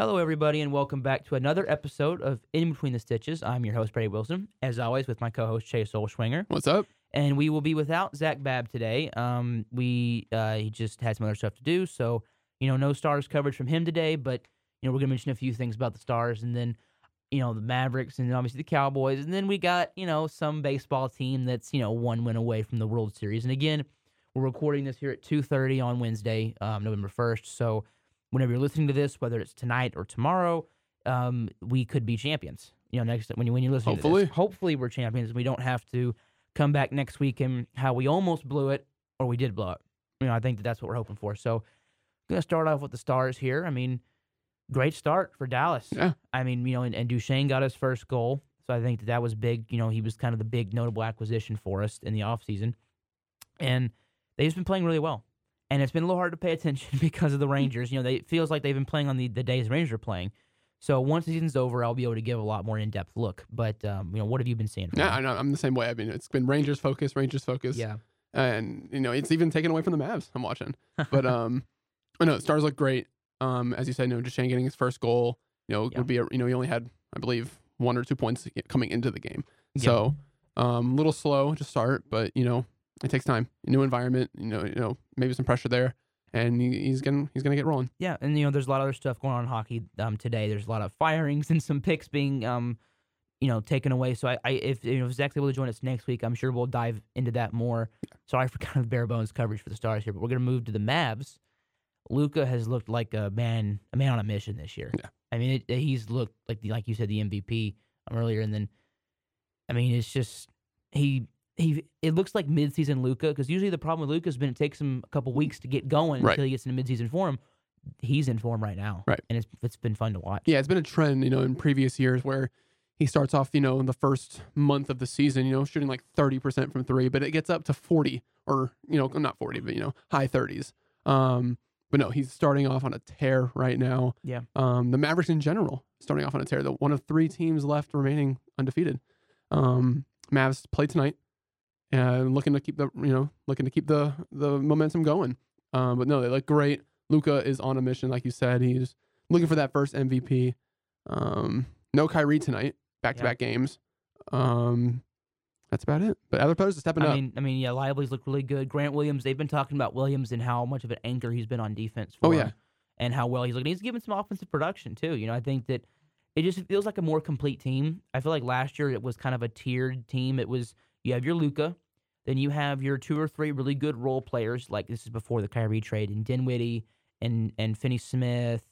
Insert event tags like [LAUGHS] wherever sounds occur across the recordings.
Hello, everybody, and welcome back to another episode of In Between the Stitches. I'm your host, Brady Wilson, as always, with my co-host Chase Olschwanger, What's up? and we will be without Zach Babb today. Um, we uh, he just had some other stuff to do, so you know, no stars coverage from him today. But you know, we're gonna mention a few things about the stars, and then you know the Mavericks, and obviously the Cowboys, and then we got you know some baseball team that's you know one win away from the World Series. And again, we're recording this here at two thirty on Wednesday, um, November first. So whenever you're listening to this, whether it's tonight or tomorrow, um, we could be champions. You know, next when you when you listen Hopefully. to this, hopefully we're champions. and We don't have to come back next week and how we almost blew it or we did blow it. You know, I think that that's what we're hoping for. So, gonna start off with the stars here. I mean, great start for Dallas. Yeah. I mean, you know, and, and Duchene got his first goal, so I think that that was big. You know, he was kind of the big notable acquisition for us in the offseason. and they've just been playing really well. And it's been a little hard to pay attention [LAUGHS] because of the Rangers. You know, they, it feels like they've been playing on the, the days Rangers are playing. So once the season's over, I'll be able to give a lot more in depth look. But um, you know, what have you been seeing? From Yeah. I know. I'm the same way. I mean, it's been Rangers focus, Rangers focus. yeah, And, you know, it's even taken away from the Mavs I'm watching. [LAUGHS] But, um, I know, stars look great. Um, as you said, you know, getting his first goal, you know, Yeah. would be, a, you know, he only had, I believe, one or two points coming into the game. Yeah. So, um, a little slow to start, but, you know, it takes time. New environment, you know, you know, maybe some pressure there. And he, he's gonna he's gonna get rolling. Yeah, and you know, there's a lot of other stuff going on in hockey um, today. There's a lot of firings and some picks being, um, you know, taken away. So I, I if you know if Zach's able to join us next week, I'm sure we'll dive into that more. Sorry for kind of bare bones coverage for the Stars here, but we're gonna move to the Mavs. Luka has looked like a man, a man on a mission this year. Yeah. I mean, it, he's looked like the, like you said the MVP earlier, and then, I mean, it's just he he. It looks like midseason Luka because usually the problem with Luka has been it takes him a couple weeks to get going Right. until he gets into midseason form. He's in form right now, Right. And it's it's been fun to watch. Yeah, it's been a trend, you know, in previous years where he starts off, you know, in the first month of the season, you know, shooting like 30% from three, but it gets up to 40 or, you know, not 40, but, you know, high 30s. Um, but no, he's starting off on a tear right now. Yeah. Um, the Mavericks in general starting off on a tear. The one of three teams left remaining undefeated. Um, Mavs play tonight and looking to keep the, you know, looking to keep the the momentum going. Um, but no, they look great. Luka is on a mission, like you said. He's looking for that first MVP. Um, no Kyrie tonight, back to back games. Um, that's about it. But other players are stepping I up. mean, I mean, yeah, Lively's looked really good. Grant Williams, they've been talking about Williams and how much of an anchor he's been on defense. For Oh, yeah. and how well he's looking. He's given some offensive production too. You know, I think that it just feels like a more complete team. I feel like last year it was kind of a tiered team. It was you have your Luka, then you have your two or three really good role players. Like this is before the Kyrie trade, and Dinwiddie and and Finney Smith,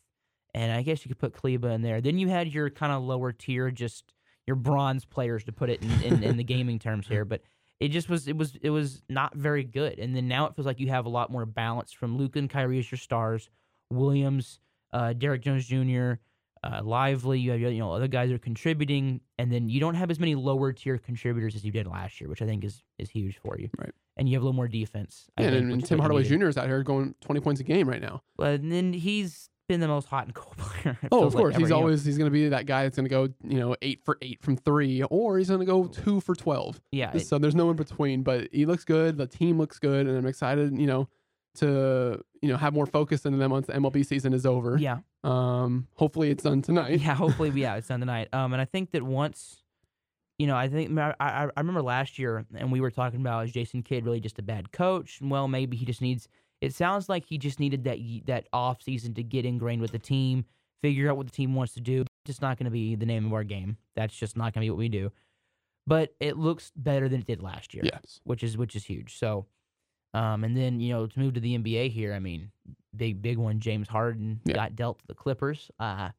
and I guess you could put Kleber in there. Then you had your kind of lower tier, just your bronze players to put it in, in, in the gaming terms here, but. It just was. It was. It was not very good. And then now it feels like you have a lot more balance from Luka and Kyrie as your stars. Williams, uh, Derrick Jones Jr., uh, Lively. You have you know other guys are contributing, and then you don't have as many lower tier contributors as you did last year, which I think is is huge for you. Right. And you have a little more defense. Yeah, think, and, and Tim Hardaway. Jr. is out here going 20 points a game right now. But then he's been the most hot and cold [LAUGHS] player. Oh, of course. ever, he's always he's going to be that guy that's going to go, you know, eight for eight from three, or he's going to go two for 12. yeah. it- so there's no in between. But he looks good. The team looks good, and I'm excited, you know, to you know have more focus in them once the MLB season is over. yeah. Um, hopefully it's done tonight. Yeah, hopefully, [LAUGHS] yeah, it's done tonight. Um, and I think that once, you know, I think I, I, remember last year, and we were talking about is Jason Kidd really just a bad coach? Well, maybe he just needs. It sounds like he just needed that that off season to get ingrained with the team, figure out what the team wants to do. Just not going to be the name of our game. That's just not going to be what we do. But it looks better than it did last year Yes. which is which is huge. So, um, and then you know to move to the NBA here, I mean, big big one. James Harden Yeah. got dealt to the Clippers. Uh,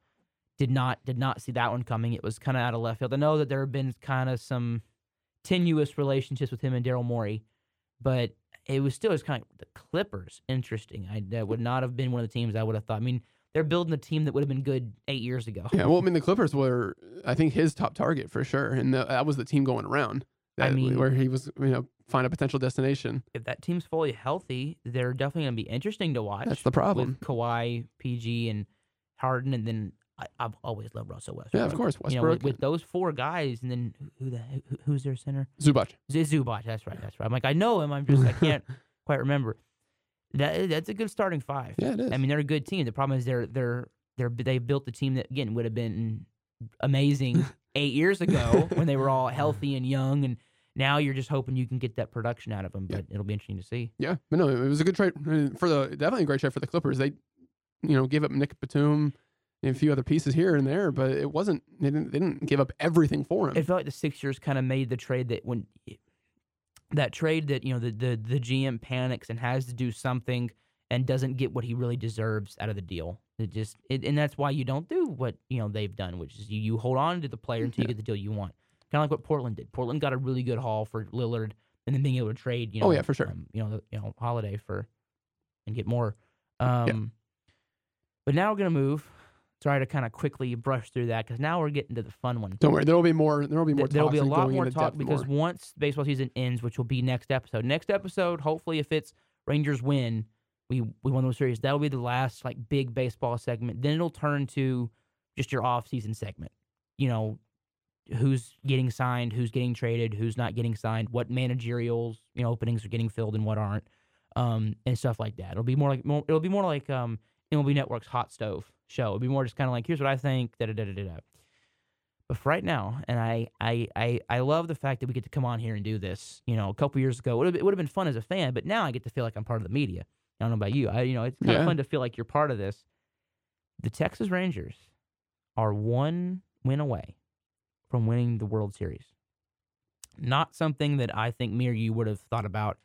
did not did not see that one coming. It was kind of out of left field. I know that there have been kind of some tenuous relationships with him and Daryl Morey, but it was still just kind of the Clippers. Interesting. I that would not have been one of the teams I would have thought. I mean, they're building a team that would have been good eight years ago. Yeah. Well, I mean, the Clippers were, I think, his top target for sure, and the, that was the team going around. I mean- where he was, you know, find a potential destination. if that team's fully healthy, they're definitely going to be interesting to watch. That's the problem. with Kawhi, PG, and Harden, and then I, I've always loved Russell Westbrook. Yeah, of course, You know, with, Westbrook. with those four guys, and then who- who the who, who's their center? Zubac. Z- Zubac. That's right. That's right. I'm like I know him. I'm just I can't [LAUGHS] quite remember. That that's a good starting five. Yeah, it is. I mean, they're a good team. The problem is they're they're they're they built the team that again would have been amazing [LAUGHS] eight years ago when they were all healthy and young, and now you're just hoping you can get that production out of. Yeah. But it'll be interesting to see. Yeah, but no, it was a good trade for the definitely a great trade for the Clippers. They, you know, gave up Nick Batum and a few other pieces here and there, but it wasn't. They didn't. They didn't give up everything for him. It felt like the Sixers kind of made the trade that when that trade that you know the the the GM panics and has to do something and doesn't get what he really deserves out of the deal. It just it, and that's why you don't do what you know they've done, which is you, you hold on to the player until you get the deal you want. Kind of like what Portland did. Portland got a really good haul for Lillard, and then being able to trade. You know, Oh, yeah, for sure. um, you know, the, you know, Holiday for and get more. Um, But now we're gonna move. Try to kind of quickly brush through that because now we're getting to the fun one. Don't worry, there will be more. There will be more. There'll be a lot more talk because more. once baseball season ends, which will be next episode. Next episode, hopefully, if it's Rangers win, we we won the series. That'll be the last like big baseball segment. Then it'll turn to just your off season segment. You know, who's getting signed, who's getting traded, who's not getting signed, what managerials you know openings are getting filled and what aren't, um, and stuff like that. It'll be more like more, it'll be more like um MLB Network's Hot Stove show. It'll be more just kind of like here's what I think. Da da da da da. But for right now, and I, I, I, I love the fact that we get to come on here and do this. You know, a couple years ago, it would have, it would have been fun as a fan, but now I get to feel like I'm part of the media. I don't know about you. I, you know, it's kind of Yeah. fun to feel like you're part of this. The Texas Rangers are one win away from winning the World Series. Not something that I think me or you would have thought about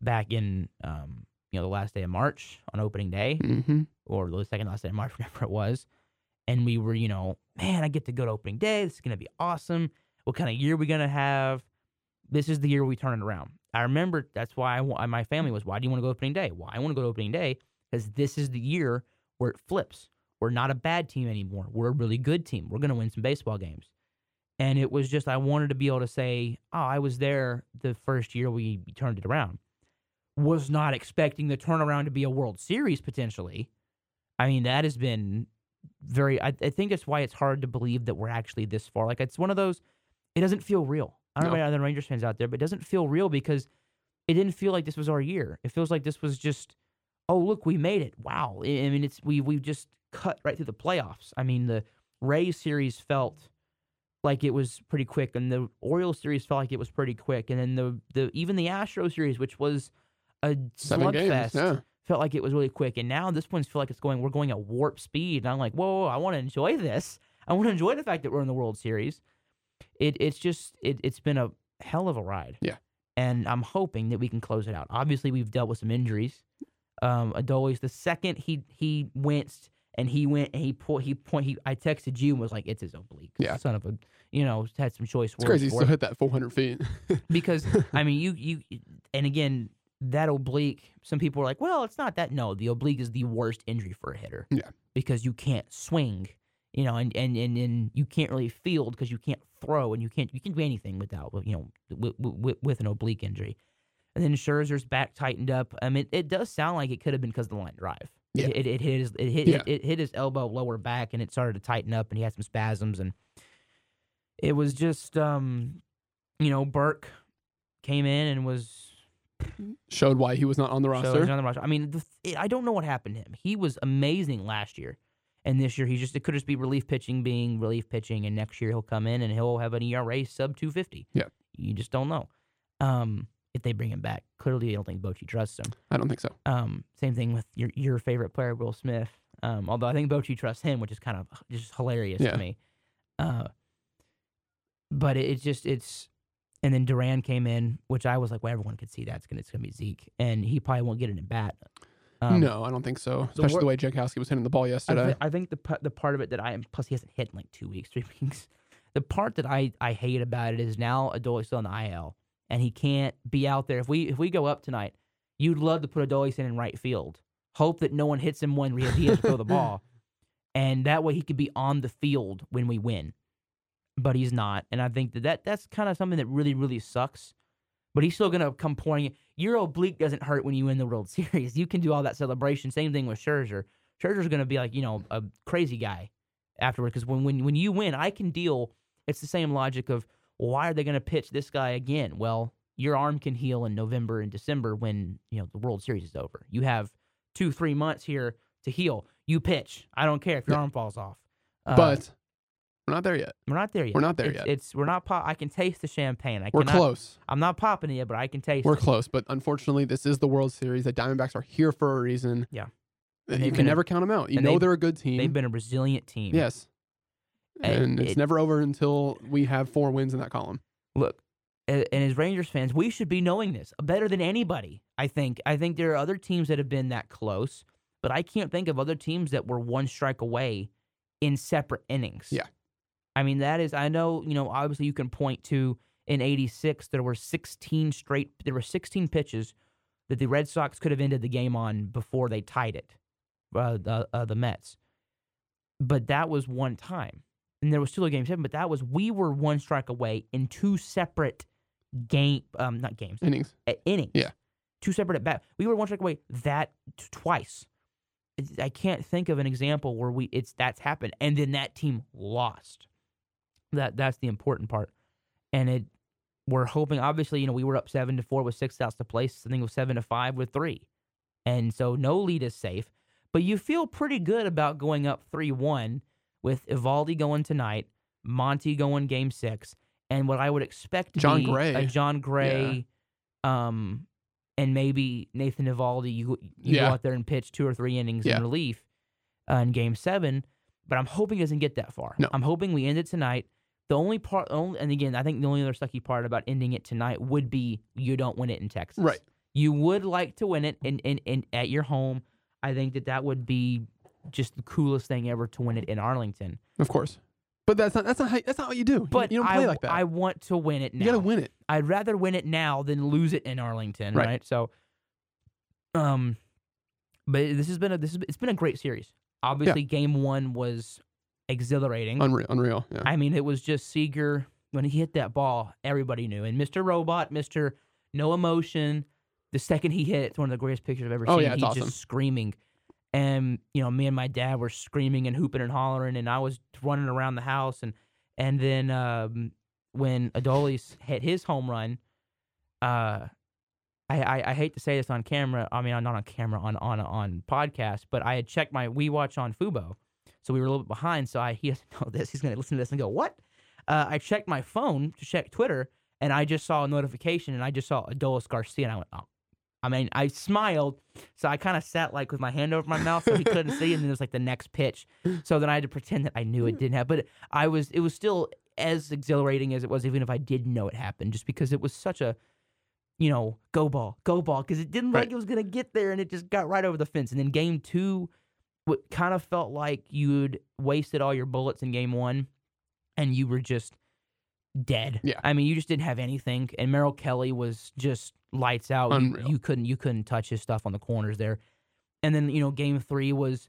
back in, um, you know, the last day of March on opening day Mhm. or the second last day of March, [LAUGHS] whatever it was. And we were, you know, man, I get to go to opening day. This is going to be awesome. What kind of year are we going to have? This is the year we turn it around. I remember that's why I, my family was, why do you want to go opening day? Why I want to go to opening day? Because this is the year where it flips. We're not a bad team anymore. We're a really good team. We're going to win some baseball games. And it was just, I wanted to be able to say, oh, I was there the first year we turned it around. Was not expecting the turnaround to be a World Series potentially. I mean, that has been very. I, I think that's why it's hard to believe that we're actually this far. Like it's one of those. It doesn't feel real. I don't know No. about other Rangers fans out there, but it doesn't feel real because it didn't feel like this was our year. It feels like this was just. Oh look, we made it! Wow. I mean, it's we we just cut right through the playoffs. I mean, the Rays series felt like it was pretty quick, and the Orioles series felt like it was pretty quick, and then the the even the Astro series, which was a slugfest Yeah. felt like it was really quick. And now this one's feel like it's going, we're going at warp speed. And I'm like, whoa, whoa, I want to enjoy this. I want to enjoy the fact that we're in the World Series. It it's just it it's been a hell of a ride. Yeah. And I'm hoping that we can close it out. Obviously, we've dealt with some injuries. Um, Adolis, the second he he winced and he went and he pulled he point he I texted you and was like, it's his oblique. Yeah. Son of a you know, had some choice It's words crazy. He still it hit that 400 feet. [LAUGHS] because I mean, you you and again that oblique. Some people are like, well, it's not that. No, the oblique is the worst injury for a hitter. Yeah. because you can't swing, you know, and and and, and you can't really field because you can't throw and you can't you can do anything without you know with, with, with an oblique injury. And then Scherzer's back tightened up. I mean, it does sound like it could have been because of the line drive. Yeah. It, it, it hit his it hit Yeah. it, it hit his elbow lower back and it started to tighten up and he had some spasms and it was just um you know Burke came in and was Showed why he was not on the roster. on the roster. I mean, the, th- I don't know what happened to him. He was amazing last year, and this year he just it could just be relief pitching being relief pitching, and next year he'll come in and he'll have an ERA sub two fifty. Yeah. you just don't know. Um, if they bring him back, clearly they don't think Bochy trusts him. I don't think so. Um, same thing with your your favorite player, Will Smith. Um, although I think Bochy trusts him, which is kind of just hilarious Yeah. to me. Uh, but it, it's just it's, and then Duran came in, which I was like, well, everyone could see that it's gonna it's gonna be Zeke, and he probably won't get it in bat. Um, no, I don't think so. Especially we're- the way Jankowski was hitting the ball I, yesterday. I think the the part of it that I am plus he hasn't hit in like two weeks, [LAUGHS] three weeks. The part that I, I hate about it is now Adolis still on the IL and he can't be out there. If we if we go up tonight, you'd love to put Adolis in in right field. Hope that no one hits him when he has to throw the ball, [LAUGHS] and that way he could be on the field when we win. But he's not, and I think that, that that's kind of something that really really sucks. But he's still gonna come pouring. in. Your oblique doesn't hurt when you win the World [LAUGHS] Series. You can do all that celebration. Same thing with Scherzer. Scherzer's going to be like, you know, a crazy guy afterward because when, when when you win, I can deal. It's the same logic of why are they going to pitch this guy again? Well, your arm can heal in November and December when you know the World Series is over. You have two three months here to heal. You pitch. I don't care if your Yeah. arm falls off. Uh, but we're not there yet. we're not there yet. we're not there it's, yet. It's we're not. Pop- I can taste the champagne. I We're cannot, close. I'm not popping it yet, but I can taste. We're it. close. But unfortunately, this is the World Series. The Diamondbacks are here for a reason. Yeah. Uh, And You can been a- never count them out. You know they're a good team. They've been a resilient team. yes. And And it's never over until we have four wins in that column. look, and as Rangers fans, we should be knowing this better than anybody. I think. I think there are other teams that have been that close, but I can't think of other teams that were one strike away in separate innings. Yeah. I mean, that is. I know. You know. Obviously, you can point to in '86 there were 16 straight. There were 16 pitches that the Red Sox could have ended the game on before they tied it. Uh, the uh, the Mets, but that was one time and there was still a game seven, but that was we were one strike away in two separate game, um, not games, Innings. uh, innings. Yeah. two separate at bat. We were one strike away that t- twice. I can't think of an example where we it's that's happened, and then that team lost. That that's the important part, and it. We're hoping, obviously, you know, we were up seven to four with six outs to place. I think it was seven to five with three, and so no lead is safe. But you feel pretty good about going up three one with Eovaldi going tonight, Monty going game six, and what I would expect to John be Gray. a Jon Gray, um, and maybe Nathan Eovaldi. You you Yeah. go out there and pitch two or three innings Yeah. in relief uh, in game seven, but I'm hoping it doesn't get that far. No. I'm hoping we end it tonight. The only part, only, and again, I think the only other sucky part about ending it tonight would be you don't win it in Texas. Right. You would like to win it in, in, in at your home. I think that that would be just the coolest thing ever to win it in Arlington. Of course. But that's not that's not how, that's not what you do. But you, don't play I, like that. I want to win it now. you got to win it. I'd rather win it now than lose it in Arlington, Right. right? So, um, but this has been a this has, it's been a great series. Obviously, game one was exhilarating. Unreal. Unreal. Yeah. I mean, it was just Seager when he hit that ball, everybody knew. And Mr. Robot, Mr. No Emotion, the second he hit, it's one of the greatest pictures I've ever Oh, seen. yeah, it's He's awesome. just screaming. And, you know, me and my dad were screaming and hooping and hollering, and I was running around the house. And and then um, when Adolis hit his home run, uh, I, I, I hate to say this on camera. I mean, not on camera, on on on podcast. But I had checked my We Watch on Fubo, so we were a little bit behind. So I he doesn't [LAUGHS] know this. He's gonna listen to this and go, "What?" Uh, I checked my phone to check Twitter, and I just saw a notification, and I just saw Adolis Garcia, and I went, "Oh." I mean, I smiled, so I kind of sat like with my hand over my mouth so he couldn't see, and then it was like the next pitch. So then I had to pretend that I knew it didn't happen. But I was, it was still as exhilarating as it was, even if I didn't know it happened, just because it was such a, you know, go ball, go ball, because it didn't look Right. like it was gonna get there, and it just got right over the fence. And then game two, what kind of felt like you'd wasted all your bullets in game one, and you were just dead. Yeah. I mean, you just didn't have anything, and Merrill Kelly was just lights out. You, you couldn't, you couldn't touch his stuff on the corners there. And then you know, game three was,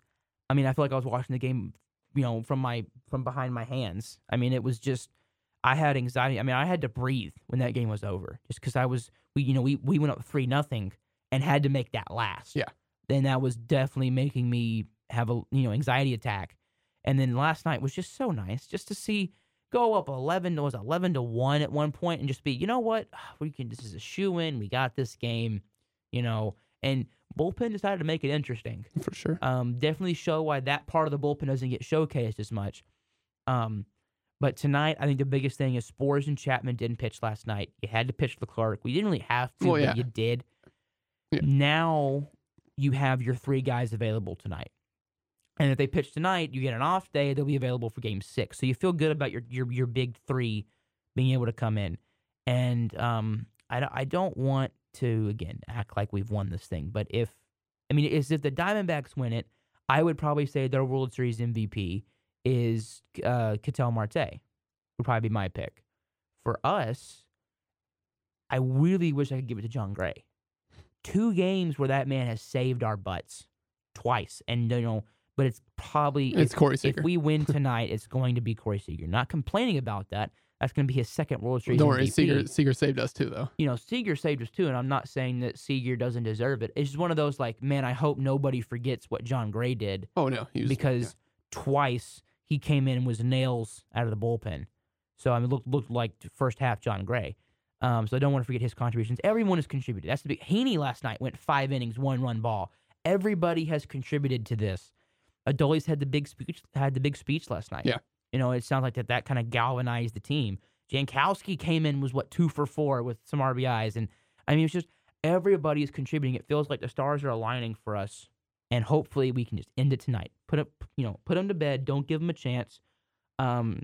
I mean, I feel like I was watching the game, you know, from my from behind my hands. I mean, it was just. I had anxiety. I mean, I had to breathe when that game was over, just because I was we you know we we went up three nothing and had to make that last. Yeah. Then that was definitely making me have a you know anxiety attack. And then last night was just so nice, just to see go up eleven was eleven to one at one point and just be you know what we can this is a shoe in we got this game, you know. And bullpen decided to make it interesting For sure. um, definitely show why that part of the bullpen doesn't get showcased as much. Um, but tonight, I think the biggest thing is Sborz and Chapman didn't pitch last night. You had to pitch for Clark. We didn't really have to, Well, but you did. Yeah. Now you have your three guys available tonight. And if they pitch tonight, you get an off day, they'll be available for game six. So you feel good about your your, your big three being able to come in. And um, I, I don't want to, again, act like we've won this thing. But if, I mean, is if the Diamondbacks win it, I would probably say their World Series MVP is uh, Ketel Marte. Would probably be my pick. For us, I really wish I could give it to Jon Gray. Two games where that man has saved our butts twice, and you know, but it's probably It's if- Corey if we win [LAUGHS] tonight, it's going to be Corey Seager. Not complaining about that. That's going to be his second World Series Don't worry, MVP Seager, Seager saved us too, though. you know, Seager saved us too, and I'm not saying that Seager doesn't deserve it. It's just one of those like, man, I hope nobody forgets what Jon Gray did Oh no, he was because twice he came in and was nails out of the bullpen. So I mean, looked looked like first half Jon Gray. Um, so I don't want to forget his contributions. Everyone has contributed. That's the big. Heaney last night went five innings, one run ball. Everybody has contributed to this, Adolis had the big speech had the big speech last night. Yeah. You know, it sounds like that that kind of galvanized the team. Jankowski came in was what two for four with some RBIs, and I mean it's just everybody is contributing. It feels like the stars are aligning for us, and hopefully we can just end it tonight. Put up, you know, put them to bed. Don't give them a chance. Um,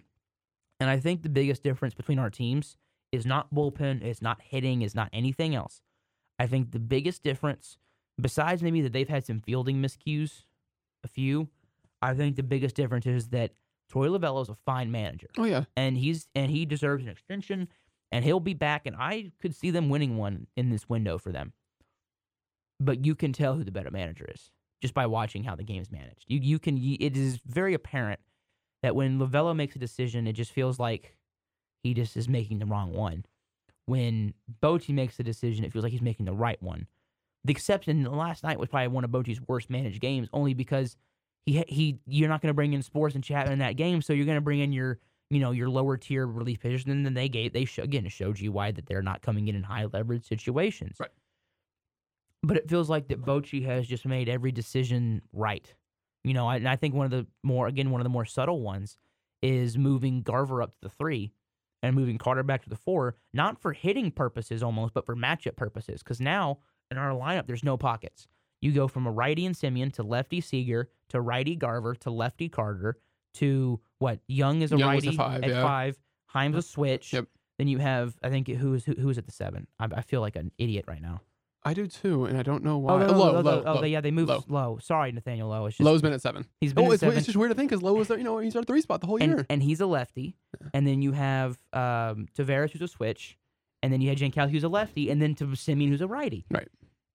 and I think the biggest difference between our teams is not bullpen, it's not hitting, it's not anything else. I think the biggest difference, besides maybe that they've had some fielding miscues, a few, I think the biggest difference is that Torey Lovullo is a fine manager, Oh yeah, and he's and he deserves an extension, and he'll be back, and I could see them winning one in this window for them. But you can tell who the better manager is just by watching how the game's managed. You you can it is very apparent that when Lavello makes a decision, it just feels like he just is making the wrong one. When Bochy makes a decision, it feels like he's making the right one. The exception last night was probably one of Bochy's worst managed games, only because he he you're not going to bring in Sborz and Chapman in that game, so you're going to bring in your you know your lower tier relief pitchers, and then they gave they show, again showed you why that they're not coming in in high leverage situations. Right. But it feels like that Bochy has just made every decision right. You know, I, and I think one of the more again one of the more subtle ones is moving Garver up to the three and moving Carter back to the four, not for hitting purposes almost, but for matchup purposes. Because now in our lineup, there's no pockets. You go from a righty and Semien to lefty Seager to righty Garver to lefty Carter to what Young is a Young was a righty five, at yeah. five, Heim's a switch. Yep. Then you have I think who is who, who is at the seven? I, I feel like an idiot right now. I do too, and I don't know why. Oh, no, no, low, low, oh, low. yeah, they moved low. low. Sorry, Nathaniel Lowe. It's just, Lowe's been at seven. he's been Oh, at it's, seven. it's just weird to think because Lowe was, the- you know, he's our three spot the whole and, year. and he's a lefty. And then you have um, Taveras, who's a switch. And then you had Jankowski, who's a lefty. And then to Semien, who's a righty. Right.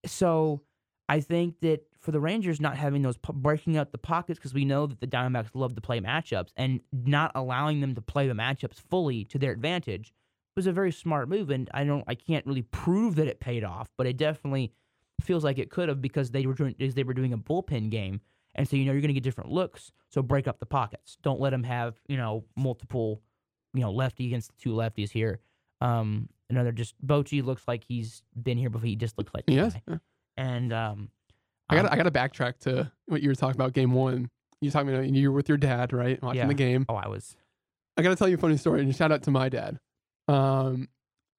So I think that for the Rangers not having those breaking up the pockets because we know that the Diamondbacks love to play matchups and not allowing them to play the matchups fully to their advantage was a very smart move. And I don't, I can't really prove that it paid off, but it definitely feels like it could have because they were doing they were doing a bullpen game. And so you know you're going to get different looks. So break up the pockets. Don't let them have you know multiple, you know lefty against two lefties here. Um, another just Bochy looks like he's been here before. He just looks like Yes. yeah. And um, I got I got to backtrack to what you were talking about game one. You talking about you were with your dad, right? Watching Yeah. the game. oh I was I got to tell you a funny story and shout out to my dad. Um,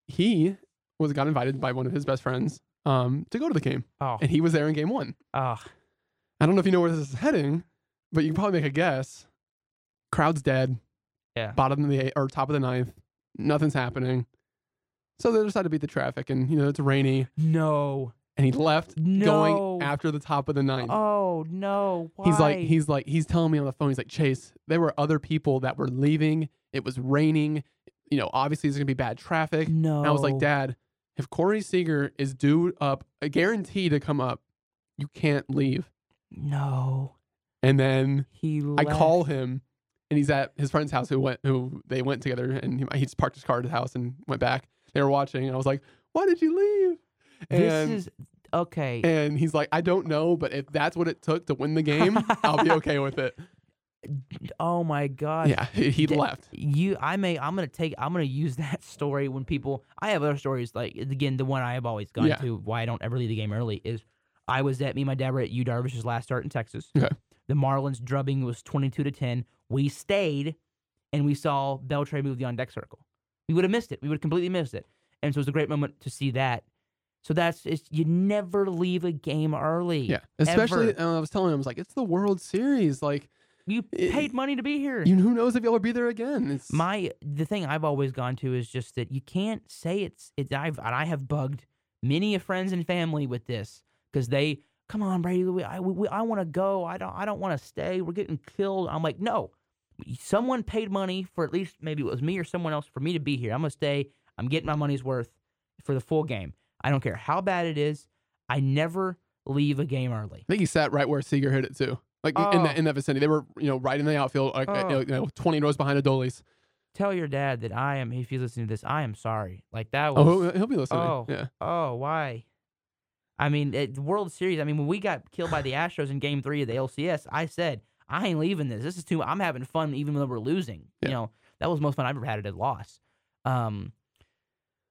he was got invited by one of his best friends um to go to the game, oh and he was there in game one. oh I don't know if you know where this is heading, but you can probably make a guess. Crowd's dead. Yeah. Bottom of the eight, or top of the ninth. Nothing's happening. So they decided to beat the traffic, and you know it's rainy, no and he left No. going after the top of the ninth. oh no Why? He's like, he's like, he's telling me on the phone. He's like, Chase, there were other people that were leaving. It was raining. You know, obviously there's gonna be bad traffic. no. And I was like, Dad, if Corey Seager is due up, a guarantee to come up, you can't leave. no. And then He I call him, and he's at his friend's house. Who went? Who they went together, and he, he just parked his car at his house and went back. They were watching. And I was like, Why did you leave? And, this is okay. and he's like, I don't know, but if that's what it took to win the game, I'll be [LAUGHS] okay with it. oh my god. Yeah, [LAUGHS] he, left. you i may i'm gonna take i'm gonna use [LAUGHS] that story when people i have other stories like again the one i have always gone Yeah. to why i don't ever leave the game early is i was at me and my dad were at u darvish's last start in texas Okay. the marlins drubbing was 22 to 10 we stayed and we saw Beltre move the on deck circle we would have missed it. We would have completely missed it. And so it was a great moment to see that. So that's it's, you never leave a game early. Yeah, especially uh, I was telling him, I was like, it's the World Series. Like, you it- paid money to be here. You, who knows if you'll ever be there again? It's my the thing I've always gone to is just that you can't say it's it's I've and I have bugged many of friends and family with this because they come on Brady we, I we, I want to go. I don't I don't want to stay. We're getting killed. I'm like no someone paid money for at least maybe it was me or someone else for me to be here I'm gonna stay I'm getting my money's worth for the full game I don't care how bad it is I never leave a game early I think he sat right where Seager hit it too, like in Oh. that in that vicinity. They were, you know, right in the outfield, like, Oh. you know, twenty rows behind Adolis. tell your dad that I am if he's listening to this I am sorry like that oh, was Oh, he'll, he'll be listening. Oh. Yeah, Oh, why? I mean, it, the World Series. I mean, when we got killed by the Astros in Game Three of the LCS, I said I ain't leaving this. This is too. I'm having fun, even though we're losing. Yeah. You know, that was the most fun I've ever had at a loss. Um.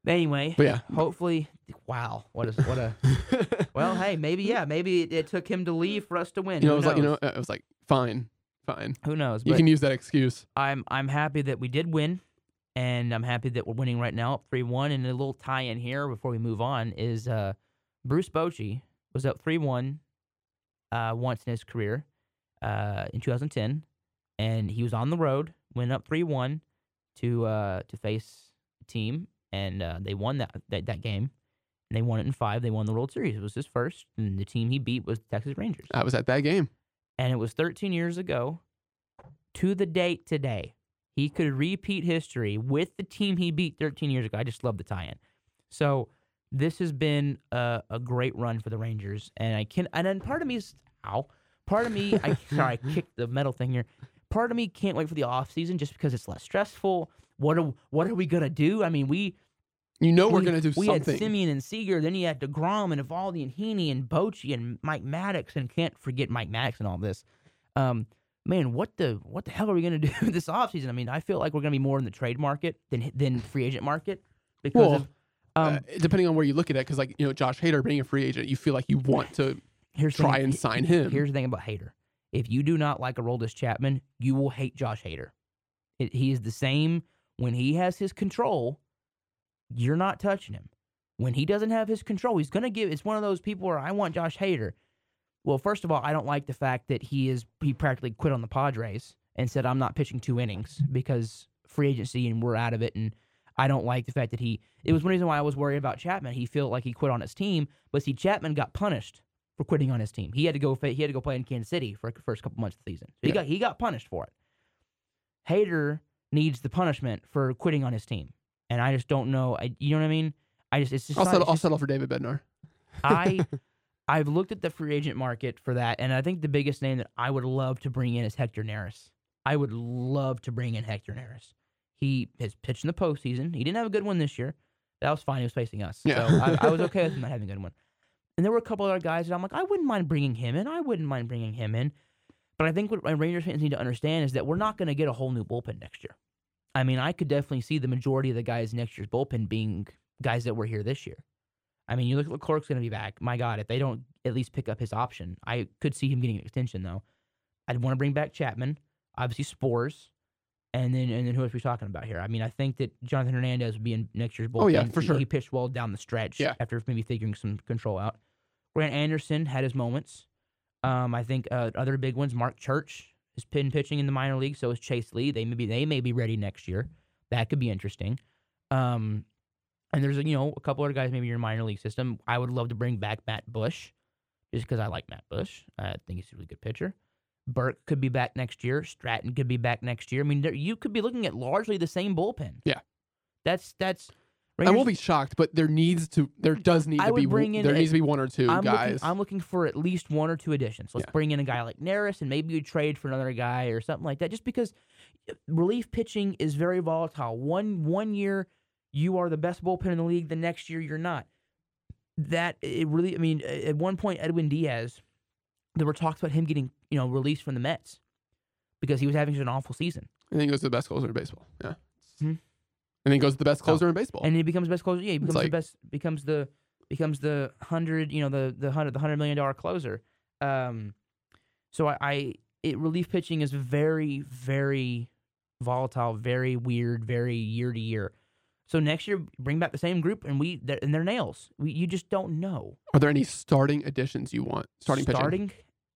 Anyway, but yeah. hopefully, wow, what is what a [LAUGHS] well. Hey, maybe yeah, maybe it, it took him to leave for us to win. you know, Who it was like you know, it was like fine, fine. Who knows? You can use that excuse. I'm I'm happy that we did win, and I'm happy that we're winning right now, three one. And a little tie in here before we move on is uh, Bruce Bochy was up three one uh, once in his career uh, in 2010, and he was on the road, went up three one to uh, to face a team, and uh, they won that, that that game. And they won it in five. They won the World Series. It was his first, and the team he beat was the Texas Rangers I was at that game. and it was 13 years ago to the date today. He could repeat history with the team he beat 13 years ago. I just love the tie-in. So this has been a, a great run for the Rangers, and I can. And then part of me is, ow, part of me, I [LAUGHS] sorry, I kicked the metal thing here. Part of me can't wait for the off season just because it's less stressful. What are what are we gonna do? I mean, we You know we're we- gonna do we something. We had Semien and Seager, then you had DeGrom and Eovaldi and Heaney and Bochy and Mike Maddux, and can't forget Mike Maddux and all this. Um, man, what the what the hell are we gonna [LAUGHS] do this offseason? I mean, I feel like we're gonna be more in the trade market than than free agent market because Well, of um, uh, depending on where you look at it, because like you know Josh Hader being a free agent, you feel like you want to here's try thing- and sign him. Here's the thing about Hader: if you do not like Aroldis Chapman, you will hate Josh Hader. It, he is the same when he has his control. You're not touching him. When he doesn't have his control, he's gonna give. It's one of those people where I want Josh Hader. Well, first of all, I don't like the fact that he is he practically quit on the Padres and said I'm not pitching two innings because free agency and we're out of it. And I don't like the fact that he. It was one reason why I was worried about Chapman. He felt like he quit on his team, but see, Chapman got punished for quitting on his team. He had to go. He had to go play in Kansas City for the first couple months of the season. So he Yeah. got he got punished for it. Hader needs the punishment for quitting on his team, and I just don't know. I you know what I mean? I just it's just I'll not- settle. it's I'll just- settle for David Bednar. [LAUGHS] I [LAUGHS] I've looked at the free agent market for that, and I think the biggest name that I would love to bring in is Hector Neris. I would love to bring in Hector Neris. He has pitched in the postseason. He didn't have a good one this year. That was fine. He was facing us, Yeah. so I, I was okay [LAUGHS] with him not having a good one. And there were a couple other guys that I'm like, I wouldn't mind bringing him in. I wouldn't mind bringing him in. But I think what my Rangers fans need to understand is that we're not going to get a whole new bullpen next year. I mean, I could definitely see the majority of the guys next year's bullpen being guys that were here this year. I mean, you look at Leclerc's going to be back. My God, if they don't at least pick up his option, I could see him getting an extension though. I'd want to bring back Chapman, obviously Sborz, and then and then who else are we talking about here? I mean, I think that Jonathan Hernandez would be in next year's bullpen. Oh, yeah, for He- sure. He pitched well down the stretch Yeah. after maybe figuring some control out. Grant Anderson had his moments. Um, I think uh, other big ones. Marc Church is pin pitching in the minor league. So is Chase Lee. They may be they may be ready next year. That could be interesting. Um, and there's a, you know a couple other guys maybe in your minor league system. I would love to bring back Matt Bush, just because I like Matt Bush. I think he's a really good pitcher. Burke could be back next year. Stratton could be back next year. I mean, there, you could be looking at largely the same bullpen. Yeah. that's that's. I won't be shocked, but there needs to. There does need I to be. bring in there a- needs to be one or 2 I'm guys. Looking, I'm looking for at least one or two additions. Let's Yeah. bring in a guy like Neris and maybe you trade for another guy or something like that. Just because relief pitching is very volatile. One one year you are the best bullpen in the league, the next year you're not. That it really, I mean, at one point Edwin Diaz, there were talks about him getting you know released from the Mets because he was having such an awful season, I think he was the best closer in baseball. Yeah. Hmm. And then he goes to the best closer in baseball. and he becomes the best closer. Yeah, he becomes like- the best. Becomes the becomes the hundred. You know the the hundred the hundred million dollar closer. Um, so I, I it relief pitching is very very volatile, very weird, very year to year. So next year, bring back the same group, and we they're, and they're nails. We, you just don't know. Are there any starting additions you want? Starting pitching. starting.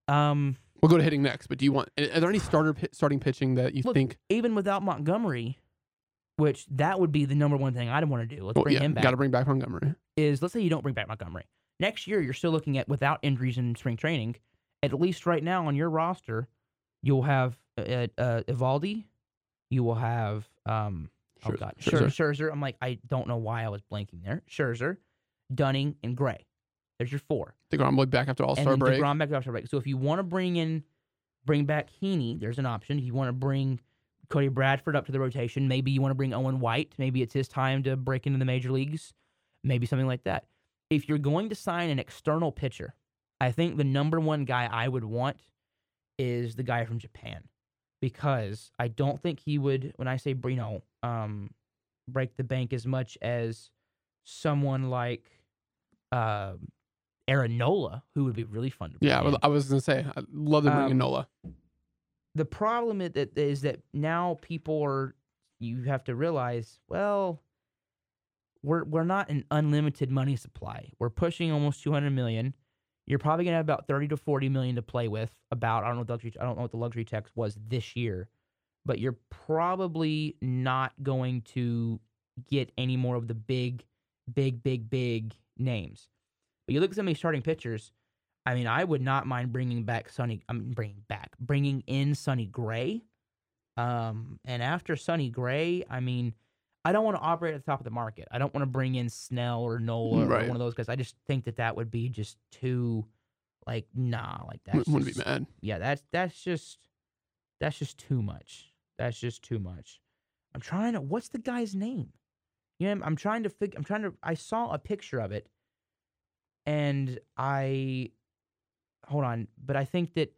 Um, We'll go to hitting next, but do you want? Are there any starter starting pitching that you Look, think? even without Montgomery, which that would be the number one thing I'd want to do. Let's Well, bring yeah, him back. got to bring back Montgomery. is let's say you don't bring back Montgomery. Next year, you're still looking at without injuries in spring training. At least right now on your roster, you'll have uh, uh, Eovaldi, you will have um, oh god, Scherzer. Scherzer. I'm like I don't know why I was blanking there. Scherzer, Dunning, and Gray. There's your four. Degrom will be back after All Star break. DeGrom back after All-Star break. So if you want to bring in, bring back Heaney, there's an option. If you want to bring Cody Bradford up to the rotation, maybe you want to bring Owen White. Maybe it's his time to break into the major leagues. Maybe something like that. If you're going to sign an external pitcher, I think the number one guy I would want is the guy from Japan, because I don't think he would. When I say you know, um, break the bank as much as someone like. Um, Aaron Nola, who would be really fun to bring yeah, in. I was gonna say I'd love to bring in Um, Nola. The problem is that is that now people are you have to realize well we're we're not an unlimited money supply. We're pushing almost 200 million. You're probably going to have about 30 to 40 million to play with about i don't know the luxury i don't know what the luxury tax was this year but you're probably not going to get any more of the big big big big names. But you look at some of these starting pitchers I mean, I would not mind bringing back Sonny. I mean, bringing back, bringing in Sonny Gray. Um, and after Sonny Gray, I mean, I don't want to operate at the top of the market. I don't want to bring in Snell or Nola Right. or one of those guys. I just think that that would be just too, like, nah, like that. Wouldn't be mad. Yeah, that's that's just that's just too much. That's just too much. I'm trying to. What's the guy's name? You know, I'm, I'm trying to figure. I'm trying to. I saw a picture of it, and I hold on, but I think that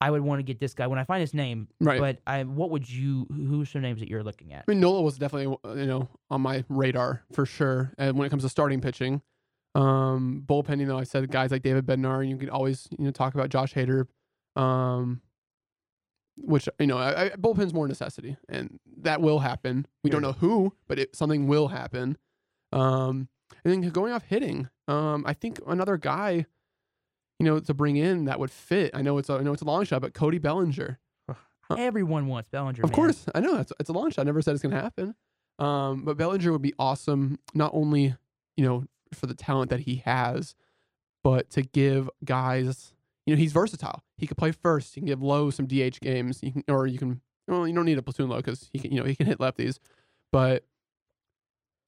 I would want to get this guy when I find his name. Right. But I, what would you? Who's the names that you're looking at? I mean, Nola was definitely uh, you know on my radar for sure. And when it comes to starting pitching, um, bullpen, you know, I said guys like David Bednar. And you could always you know talk about Josh Hader, um, which you know, I, I, bullpen's more necessity, and that will happen. We don't know who, but it, something will happen. Um, and then going off hitting, um, I think another guy, you know, to bring in that would fit. I know it's a, I know it's a long shot, but Cody Bellinger. Huh. Everyone wants Bellinger. Of man. course, I know it's it's a long shot. I never said it's gonna happen. Um, but Bellinger would be awesome, not only you know for the talent that he has, but to give guys, you know, he's versatile. He could play first. He can give Lowe some DH games. You can, or you can. Well, you don't need a platoon Lowe because he can, you know, he can hit lefties, but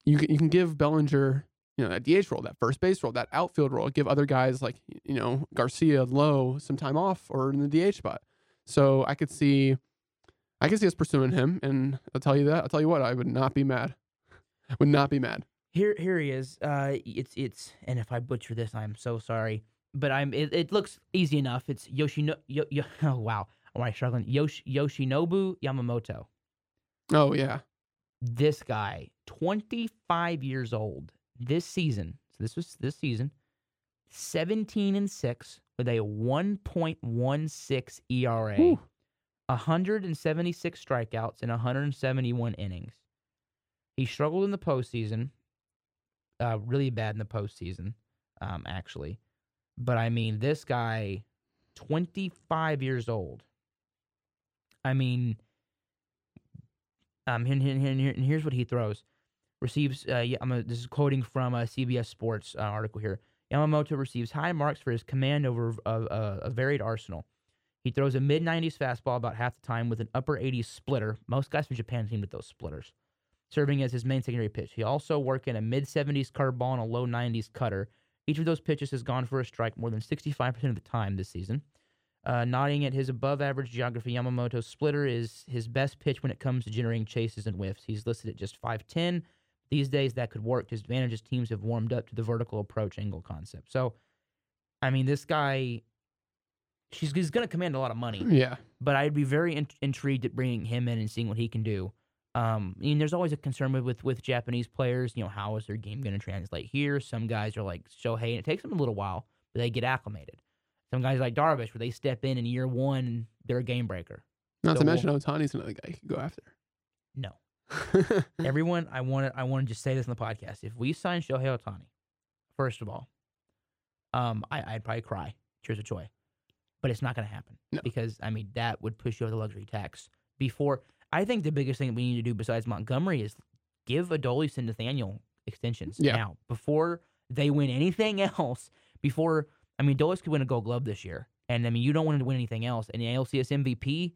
you can you can give Bellinger, you know, that DH role, that first base role, that outfield role. Give other guys like you know Garcia, Lowe some time off or in the DH spot. So I could see, I could see us pursuing him, and I'll tell you that. I'll tell you what, I would not be mad. [LAUGHS] would not be mad. Here, here he is. Uh, it's it's, and if I butcher this, I'm so sorry. But I'm. It, it looks easy enough. It's Yoshino. Yo, yo, [LAUGHS] oh wow, am I struggling? Yosh, Yoshinobu Yamamoto. Oh yeah, This guy, 25 years old, this season. So this was this season, 17 and six with a 1.16 ERA, Whew. 176 strikeouts in 171 innings. He struggled in the postseason, uh, really bad in the postseason, um, actually. But I mean, this guy, 25 years old. I mean, um, and, and, and, and here's what he throws. Receives, uh, I'm a, this is quoting from a CBS Sports uh, article here. Yamamoto receives high marks for his command over a, a, a varied arsenal. He throws a mid 90s fastball about half the time with an upper 80s splitter. Most guys from Japan seem with those splitters, serving as his main secondary pitch. He also worked in a mid 70s curveball and a low 90s cutter. Each of those pitches has gone for a strike more than 65% of the time this season. Uh, nodding at his above average geography, Yamamoto's splitter is his best pitch when it comes to generating chases and whiffs. He's listed at just 5'10. These days, that could work to his advantage as teams have warmed up to the vertical approach angle concept. So, I mean, this guy, she's, he's going to command a lot of money, yeah. but I'd be very in- intrigued at bringing him in and seeing what he can do. Um, I mean, there's always a concern with, with, with Japanese players. You know, how is their game going to translate here? Some guys are like Shohei, and it takes them a little while, but they get acclimated. Some guys like Darvish, where they step in in year one, they're a game breaker. Not So to we'll- mention Ohtani's another guy you could go after. No, [LAUGHS] everyone, I want to I want to just say this in the podcast. If we sign Shohei Ohtani, first of all, um, I, I'd probably cry tears of joy, but it's not going to happen No. because I mean that would push you over the luxury tax. Before, I think the biggest thing that we need to do besides Montgomery is give Adolis and Nathaniel extensions Yeah. now before they win anything [LAUGHS] else. Before I mean, Adolis could win a Gold Glove this year, and I mean you don't want to win anything else. And the ALCS MVP,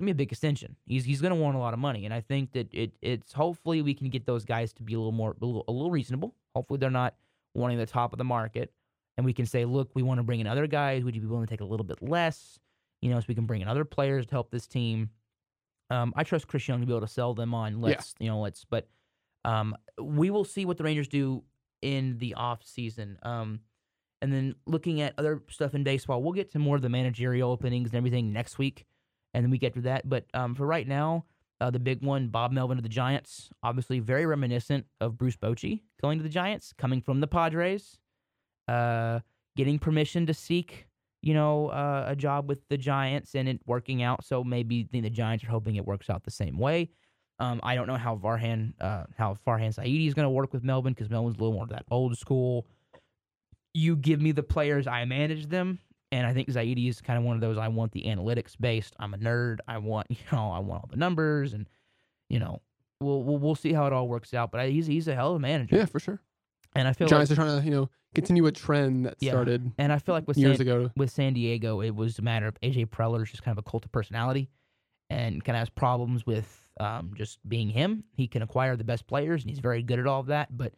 gonna be a big extension. He's he's gonna want a lot of money, and I think that it it's hopefully we can get those guys to be a little more a little, a little reasonable. Hopefully they're not wanting the top of the market, and we can say, look, we want to bring in other guys. Would you be willing to take a little bit less? You know, so we can bring in other players to help this team. Um, I trust Chris Young to be able to sell them on. Let's you know, let's. But um, we will see what the Rangers do in the off season. Um, and then looking at other stuff in baseball, we'll get to more of the managerial openings and everything next week, and then we get to that. But um, for right now, uh, the big one, Bob Melvin to the Giants, obviously very reminiscent of Bruce Bochy going to the Giants, coming from the Padres, uh, getting permission to seek you know, uh, a job with the Giants and it working out. So maybe the, the Giants are hoping it works out the same way. Um, I don't know how Varhan, uh, how Farhan Zaidi is going to work with Melvin because Melvin's a little more of that old school. You give me the players, I manage them, and I think Zaidi is kind of one of those. I want the analytics based. I'm a nerd. I want [LAUGHS] you know, I want all the numbers, and you know, we'll we'll, we'll see how it all works out. But I, he's he's a hell of a manager. Yeah, for sure. and I feel Giants like, are trying to you know continue a trend that Yeah. started and I feel like with years San, ago. with San Diego, it was a matter of AJ Preller's just kind of a cult of personality, and kind of has problems with um, just being him. He can acquire the best players, and he's very good at all of that, but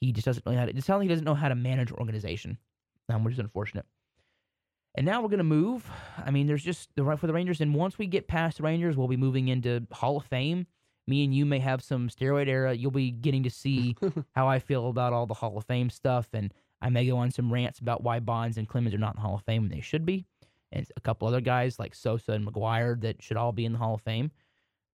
he just doesn't know how to. It sounds like he doesn't know how to manage an organization, um, which is unfortunate. And now we're gonna move. I mean, there's just the right for the Rangers, and once we get past the Rangers, we'll be moving into Hall of Fame. Me and you may have some steroid era. You'll be getting to see [LAUGHS] how I feel about all the Hall of Fame stuff, and I may go on some rants about why Bonds and Clemens are not in the Hall of Fame when they should be, and a couple other guys like Sosa and McGwire that should all be in the Hall of Fame.